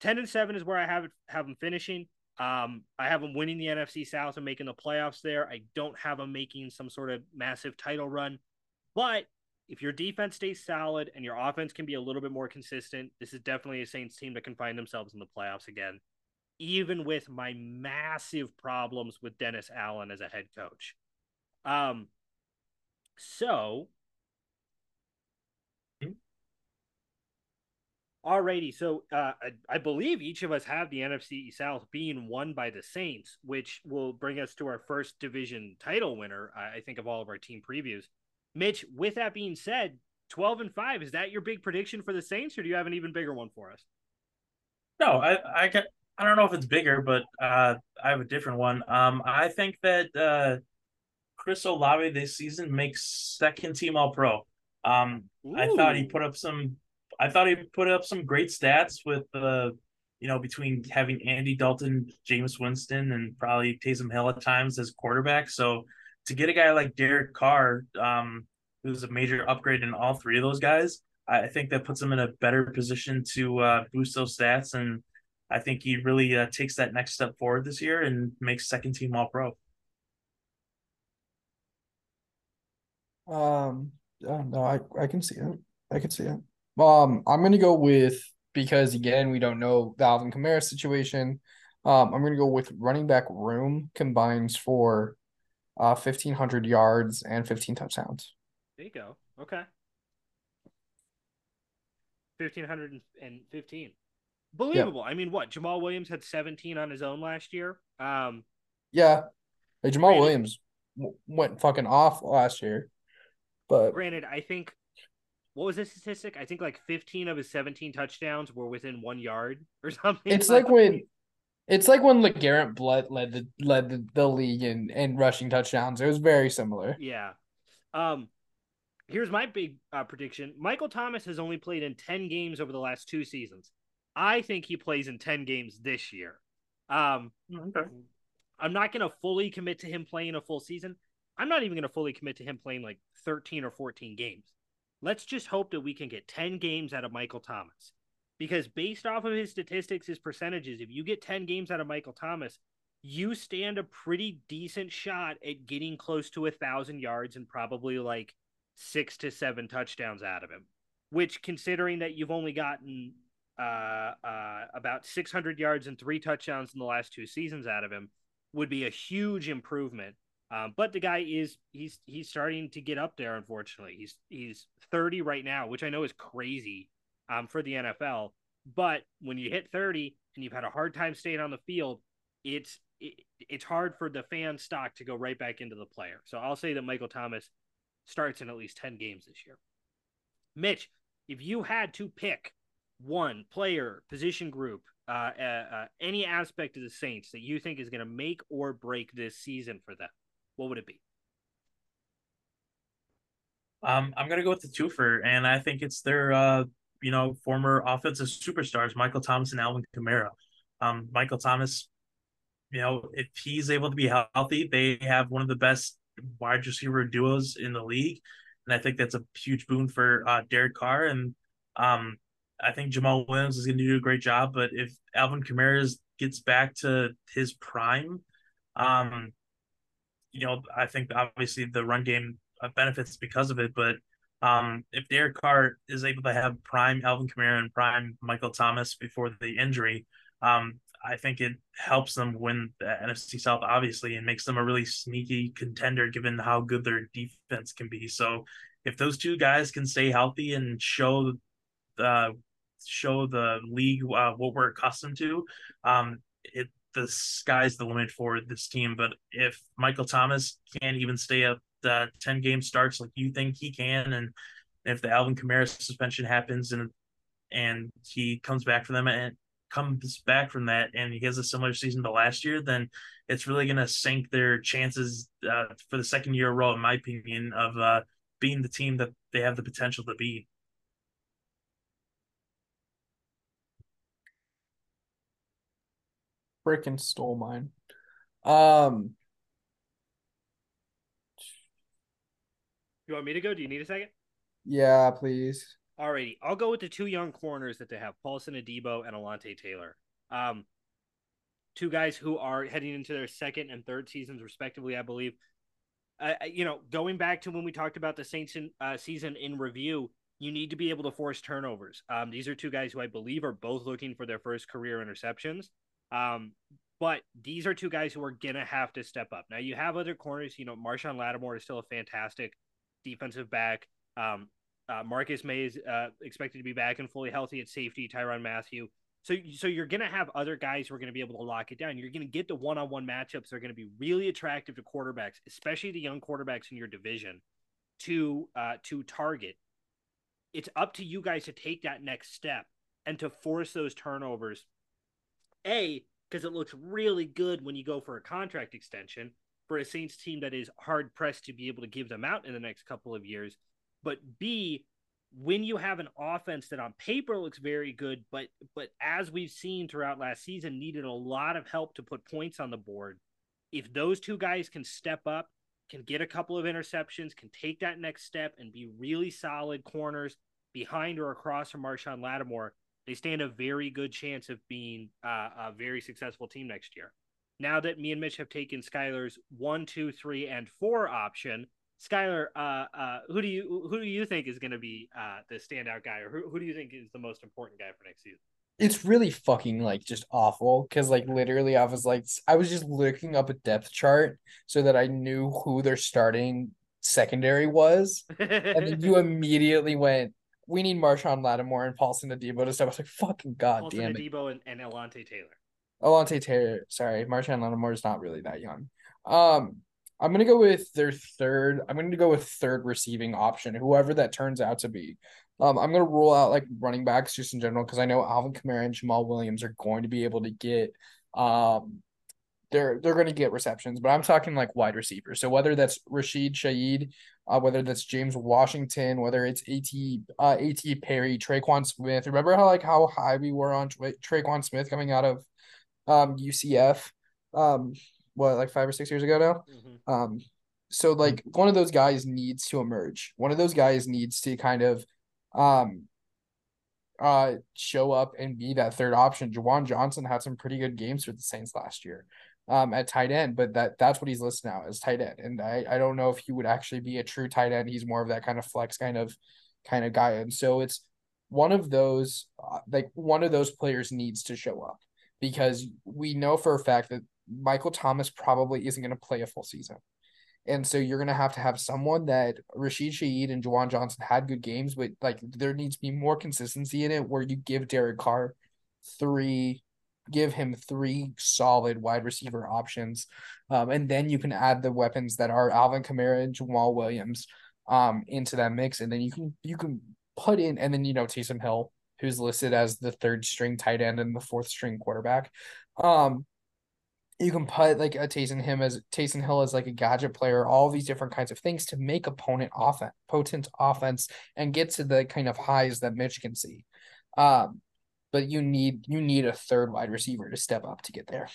Ten and seven is where I have it, have them finishing. Um, I have them winning the NFC South and making the playoffs there. I don't have them making some sort of massive title run, but if your defense stays solid and your offense can be a little bit more consistent, this is definitely a Saints team that can find themselves in the playoffs again, even with my massive problems with Dennis Allen as a head coach. Um, so, alrighty. So, uh, I, I believe each of us have the NFC South being won by the Saints, which will bring us to our first division title winner. I, I think of all of our team previews. Mitch, with that being said, 12 and 5, is that your big prediction for the Saints, or do you have an even bigger one for us? No, I I get I don't know if it's bigger, but uh, I have a different one. Um, I think that uh, Chris Olave this season makes second team All Pro. Um, I thought he put up some. I thought he put up some great stats with the, uh, you know, between having Andy Dalton, Jameis Winston, and probably Taysom Hill at times as quarterback. So to get a guy like Derek Carr, um, who's a major upgrade in all three of those guys, I think that puts him in a better position to uh, boost those stats and I think he really uh, takes that next step forward this year and makes second team All Pro. Um, yeah, no, I I can see it. I can see it. Um, I'm gonna go with because again we don't know the Alvin Kamara situation. Um, I'm gonna go with running back room combines for uh 1500 yards and 15 touchdowns. There you go. Okay. 1515 believable. I mean, what Jamaal Williams had 17 on his own last year. Um, yeah, hey, Jamaal granted, Williams w- went fucking off last year. But granted, I think what was the statistic? I think like 15 of his 17 touchdowns were within one yard or something. It's like, like when. It's like when LeGarrette Blunt led the led the, the league in, in rushing touchdowns. It was very similar. Yeah. Um, here's my big uh, prediction: Michael Thomas has only played in ten games over the last two seasons. I think he plays in 10 games this year. Um, okay. I'm not going to fully commit to him playing a full season. I'm not even going to fully commit to him playing like 13 or 14 games. Let's just hope that we can get 10 games out of Michael Thomas. Because based off of his statistics, his percentages, if you get 10 games out of Michael Thomas, you stand a pretty decent shot at getting close to a thousand yards and probably like six to seven touchdowns out of him. Which, considering that you've only gotten uh, uh, about 600 yards and three touchdowns in the last two seasons out of him would be a huge improvement. Um, but the guy is he's he's starting to get up there. Unfortunately, he's he's 30 right now, which I know is crazy um, for the NFL. But when you hit 30 and you've had a hard time staying on the field, it's it, it's hard for the fan stock to go right back into the player. So I'll say that Michael Thomas starts in at least 10 games this year. Mitch, if you had to pick one player, position group, uh, uh, uh, any aspect of the Saints that you think is going to make or break this season for them, what would it be? Um, I'm gonna go with the twofer, and I think it's their uh, you know, former offensive superstars, Michael Thomas and Alvin Kamara. Um, Michael Thomas, you know, if he's able to be healthy, they have one of the best wide receiver duos in the league, and I think that's a huge boon for uh, Derek Carr. And um, I think Jamaal Williams is going to do a great job, but if Alvin Kamara gets back to his prime, um, you know, I think obviously the run game benefits because of it. But um, if Derek Carr is able to have prime Alvin Kamara and prime Michael Thomas before the injury, um, I think it helps them win the NFC South, obviously, and makes them a really sneaky contender given how good their defense can be. So if those two guys can stay healthy and show uh, show the league uh, what we're accustomed to, um, it the sky's the limit for this team. But if Michael Thomas can't even stay up the ten game starts like you think he can, and if the Alvin Kamara suspension happens and and he comes back for them and comes back from that and he has a similar season to last year, then it's really going to sink their chances uh, for the second year row, in my opinion, of uh, being the team that they have the potential to be. freaking stole mine. Um, you want me to go? Do you need a second? Yeah, please. Alrighty, I'll go with the two young corners that they have, Paulson Adebo and Alontae Taylor. Um, two guys who are heading into their second and third seasons, respectively, I believe. Uh, you know, going back to when we talked about the Saints in, uh, season in review, you need to be able to force turnovers. Um, these are two guys who I believe are both looking for their first career interceptions. Um, but these are two guys who are gonna have to step up. Now you have other corners. You know, Marshon Lattimore is still a fantastic defensive back. Um, uh, Marcus Maye is uh, expected to be back and fully healthy at safety. Tyrann Mathieu. So, so you're gonna have other guys who are gonna be able to lock it down. You're gonna get the one-on-one matchups. that are gonna be really attractive to quarterbacks, especially the young quarterbacks in your division. to uh, to target. It's up to you guys to take that next step and to force those turnovers. A, because it looks really good when you go for a contract extension for a Saints team that is hard pressed to be able to give them out in the next couple of years. But B, when you have an offense that on paper looks very good, but but as we've seen throughout last season, needed a lot of help to put points on the board. If those two guys can step up, can get a couple of interceptions, can take that next step and be really solid corners behind or across from Marshon Lattimore, they stand a very good chance of being uh, a very successful team next year. Now that me and Mitch have taken Skylar's one, two, three, and four option, Skylar, uh, uh, who do you who do you think is going to be uh, the standout guy, or who, who do you think is the most important guy for next season? It's really fucking like just awful because like literally I was like I was just looking up a depth chart so that I knew who their starting secondary was, and then you immediately went, "We need Marshon Lattimore and Paulson Adebo to step." I was like, "Fucking god Paulson! Adebo and, and Alontae Taylor. Alontae Taylor, sorry, Marshon Lattimore is not really that young. Um, I'm gonna go with their third. I'm gonna go with third receiving option, whoever that turns out to be. Um, I'm gonna rule out like running backs just in general because I know Alvin Kamara and Jamaal Williams are going to be able to get um they're they're going to get receptions, but I'm talking like wide receivers. So whether that's Rashid Shaheed, uh, whether that's James Washington, whether it's A.T. uh, A.T. Perry, Tre'Quan Smith. Remember how like how high we were on Tra- Tre'Quan Smith coming out of um UCF, um what like five or six years ago now. Mm-hmm. Um, so like one of those guys needs to emerge. One of those guys needs to kind of um uh show up and be that third option. Juwan Johnson had some pretty good games for the Saints last year um at tight end, but that that's what he's listed now as tight end. And I, I don't know if he would actually be a true tight end. He's more of that kind of flex kind of kind of guy. And so it's one of those uh, like one of those players needs to show up because we know for a fact that Michael Thomas probably isn't going to play a full season. And so you're going to have to have someone that Rashid Shaheed and Juwan Johnson had good games, but like there needs to be more consistency in it where you give Derek Carr three, give him three solid wide receiver options. Um, and then you can add the weapons that are Alvin Kamara and Jamaal Williams um, into that mix. And then you can, you can put in, and then, you know, Taysom Hill, who's listed as the third string tight end and the fourth string quarterback. Um, you can put like a Taysom him as Taysom Hill as like a gadget player, all these different kinds of things to make opponent offense potent offense and get to the kind of highs that Mitch can see. Um, but you need you need a third wide receiver to step up to get there.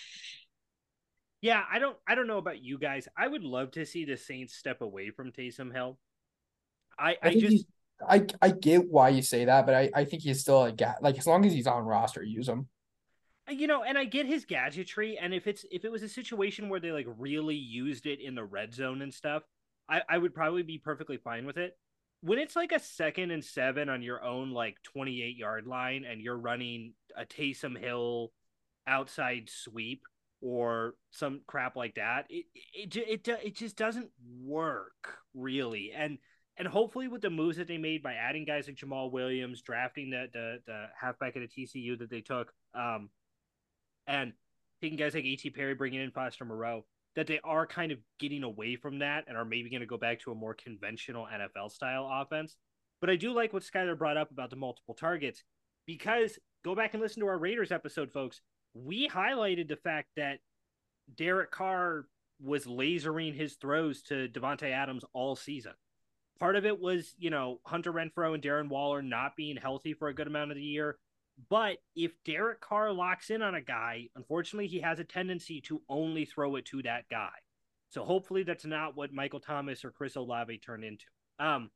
Yeah, I don't I don't know about you guys. I would love to see the Saints step away from Taysom Hill. I I, I just I I get why you say that, but I I think he's still a guy. Like as long as he's on roster, use him uh, you know and i get his gadgetry and if it's if it was a situation where they like really used it in the red zone and stuff i i would probably be perfectly fine with it when it's like a second and seven on your own like 28 yard line and you're running a Taysom Hill outside sweep or some crap like that it it it, it, it just doesn't work really and and hopefully with the moves that they made by adding guys like Jamaal Williams, drafting the the, the halfback at a TCU that they took, um, and taking guys like A.T. Perry, bringing in Foster Moreau, that they are kind of getting away from that and are maybe going to go back to a more conventional NFL style offense. But I do like what Skyler brought up about the multiple targets because go back and listen to our Raiders episode, folks. We highlighted the fact that Derek Carr was lasering his throws to Davante Adams all season. Part of it was, you know, Hunter Renfrow and Darren Waller not being healthy for a good amount of the year. But if Derek Carr locks in on a guy, unfortunately, he has a tendency to only throw it to that guy. So hopefully that's not what Michael Thomas or Chris Olave turned into. Um,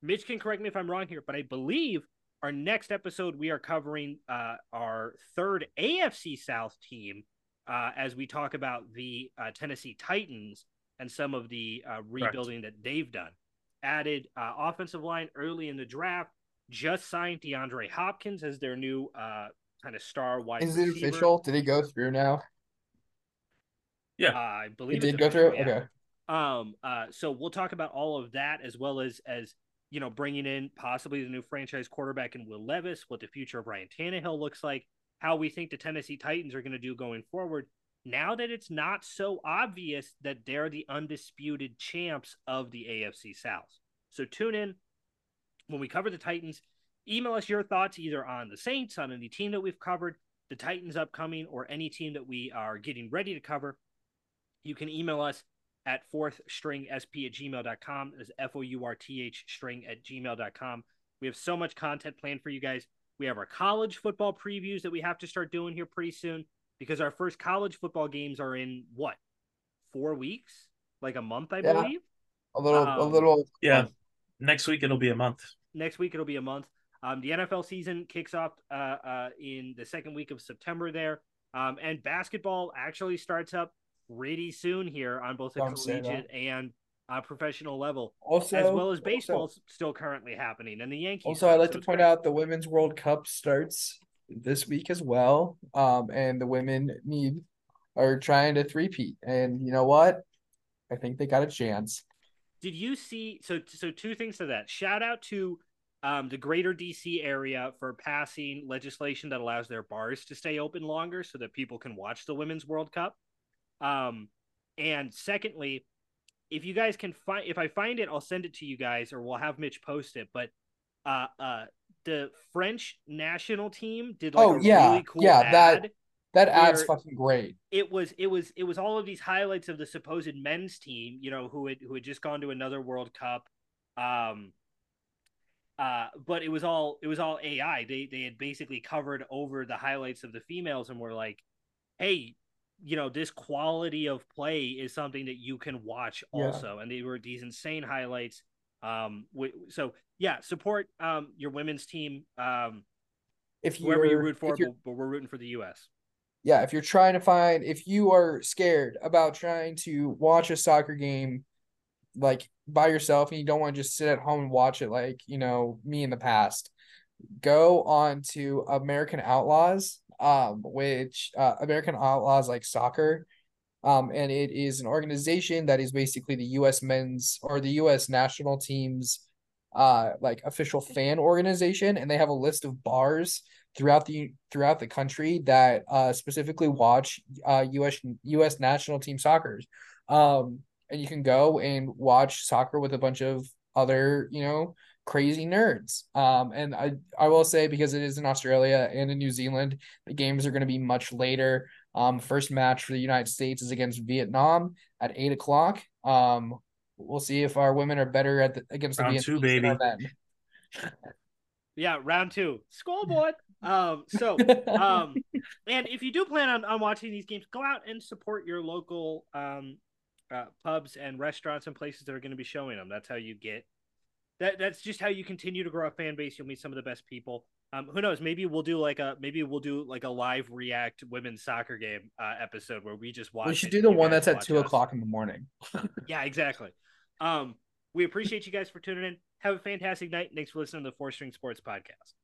Mitch can correct me if I'm wrong here, but I believe our next episode we are covering uh, our third AFC South team uh, as we talk about the uh, Tennessee Titans and some of the uh, rebuilding Correct. that they've done. Added uh, offensive line early in the draft just signed DeAndre Hopkins as their new uh, kind of star wide. Is it official? Did he go through now? Yeah, uh, I believe it did go through. Yeah. Okay. Um. Uh. So we'll talk about all of that as well as as you know bringing in possibly the new franchise quarterback in Will Levis, what the future of Ryan Tannehill looks like, how we think the Tennessee Titans are going to do going forward. Now that it's not so obvious that they're the undisputed champs of the AFC South. So tune in when we cover the Titans. Email us your thoughts either on the Saints, on any team that we've covered, the Titans upcoming, or any team that we are getting ready to cover. You can email us at fourth string sp at gmail.com. That's F O U R T H string at gmail.com. We have so much content planned for you guys. We have our college football previews that we have to start doing here pretty soon because our first college football games are in what four weeks, like a month, I Yeah. believe. A little, a Um, little. Yeah. Next week it'll be a month. Next week it'll be a month. Um, the NFL season kicks off uh, uh, in the second week of September there, um, and basketball actually starts up pretty soon here on both the Don't say that. collegiate and uh, professional level, Also, as well as also- baseball's still currently happening, and the Yankees. Also, I'd like so to point great. out the Women's World Cup starts this week as well. Um, and the women need are trying to three-peat. And you know what? I think they got a chance. Did you see? So, so two things to that. Shout out to um, the greater DC area for passing legislation that allows their bars to stay open longer so that people can watch the Women's World Cup. Um, and secondly, if you guys can find, if I find it, I'll send it to you guys, or we'll have Mitch post it. But uh, uh, the French national team did like Oh, a yeah, really cool yeah, ad That ad's fucking great. it was it was it was all of these highlights of the supposed men's team, you know, who had who had just gone to another World Cup. Um uh but it was all it was all AI. They they had basically covered over the highlights of the females and were like, "Hey, you know, this quality of play is something that you can watch Yeah. also." And they were these insane highlights. Um wi- so yeah, support um your women's team um If whoever you you're, root for, but, but we're rooting for the US. yeah, if you're trying to find, if you are scared about trying to watch a soccer game like by yourself and you don't want to just sit at home and watch it like, you know, me in the past, go on to American Outlaws, um, which uh, American Outlaws like soccer. Um, and it is an organization that is basically the US men's or the US national team's uh like official fan organization and they have a list of bars throughout the throughout the country that uh specifically watch uh US US national team soccer. Um and you can go and watch soccer with a bunch of other, you know, crazy nerds. Um and I I will say because it is in Australia and in New Zealand, the games are going to be much later. Um first match for the United States is against Vietnam at eight o'clock. Um we'll see if our women are better at the, against the Round Vietnamese two, baby. men. Yeah, round two. Scoreboard. Um, so um and if you do plan on, on watching these games go out and support your local um uh, pubs and restaurants and places that are going to be showing them that's how you get that that's just how you continue to grow a fan base you'll meet some of the best people um who knows? Maybe we'll do like a maybe we'll do like a live react women's soccer game uh, episode where we just watch we should do the one that's at two us. o'clock in the morning. yeah exactly. Um we appreciate you guys for tuning in. Have a fantastic night. Thanks for listening to the Fourth String sports podcast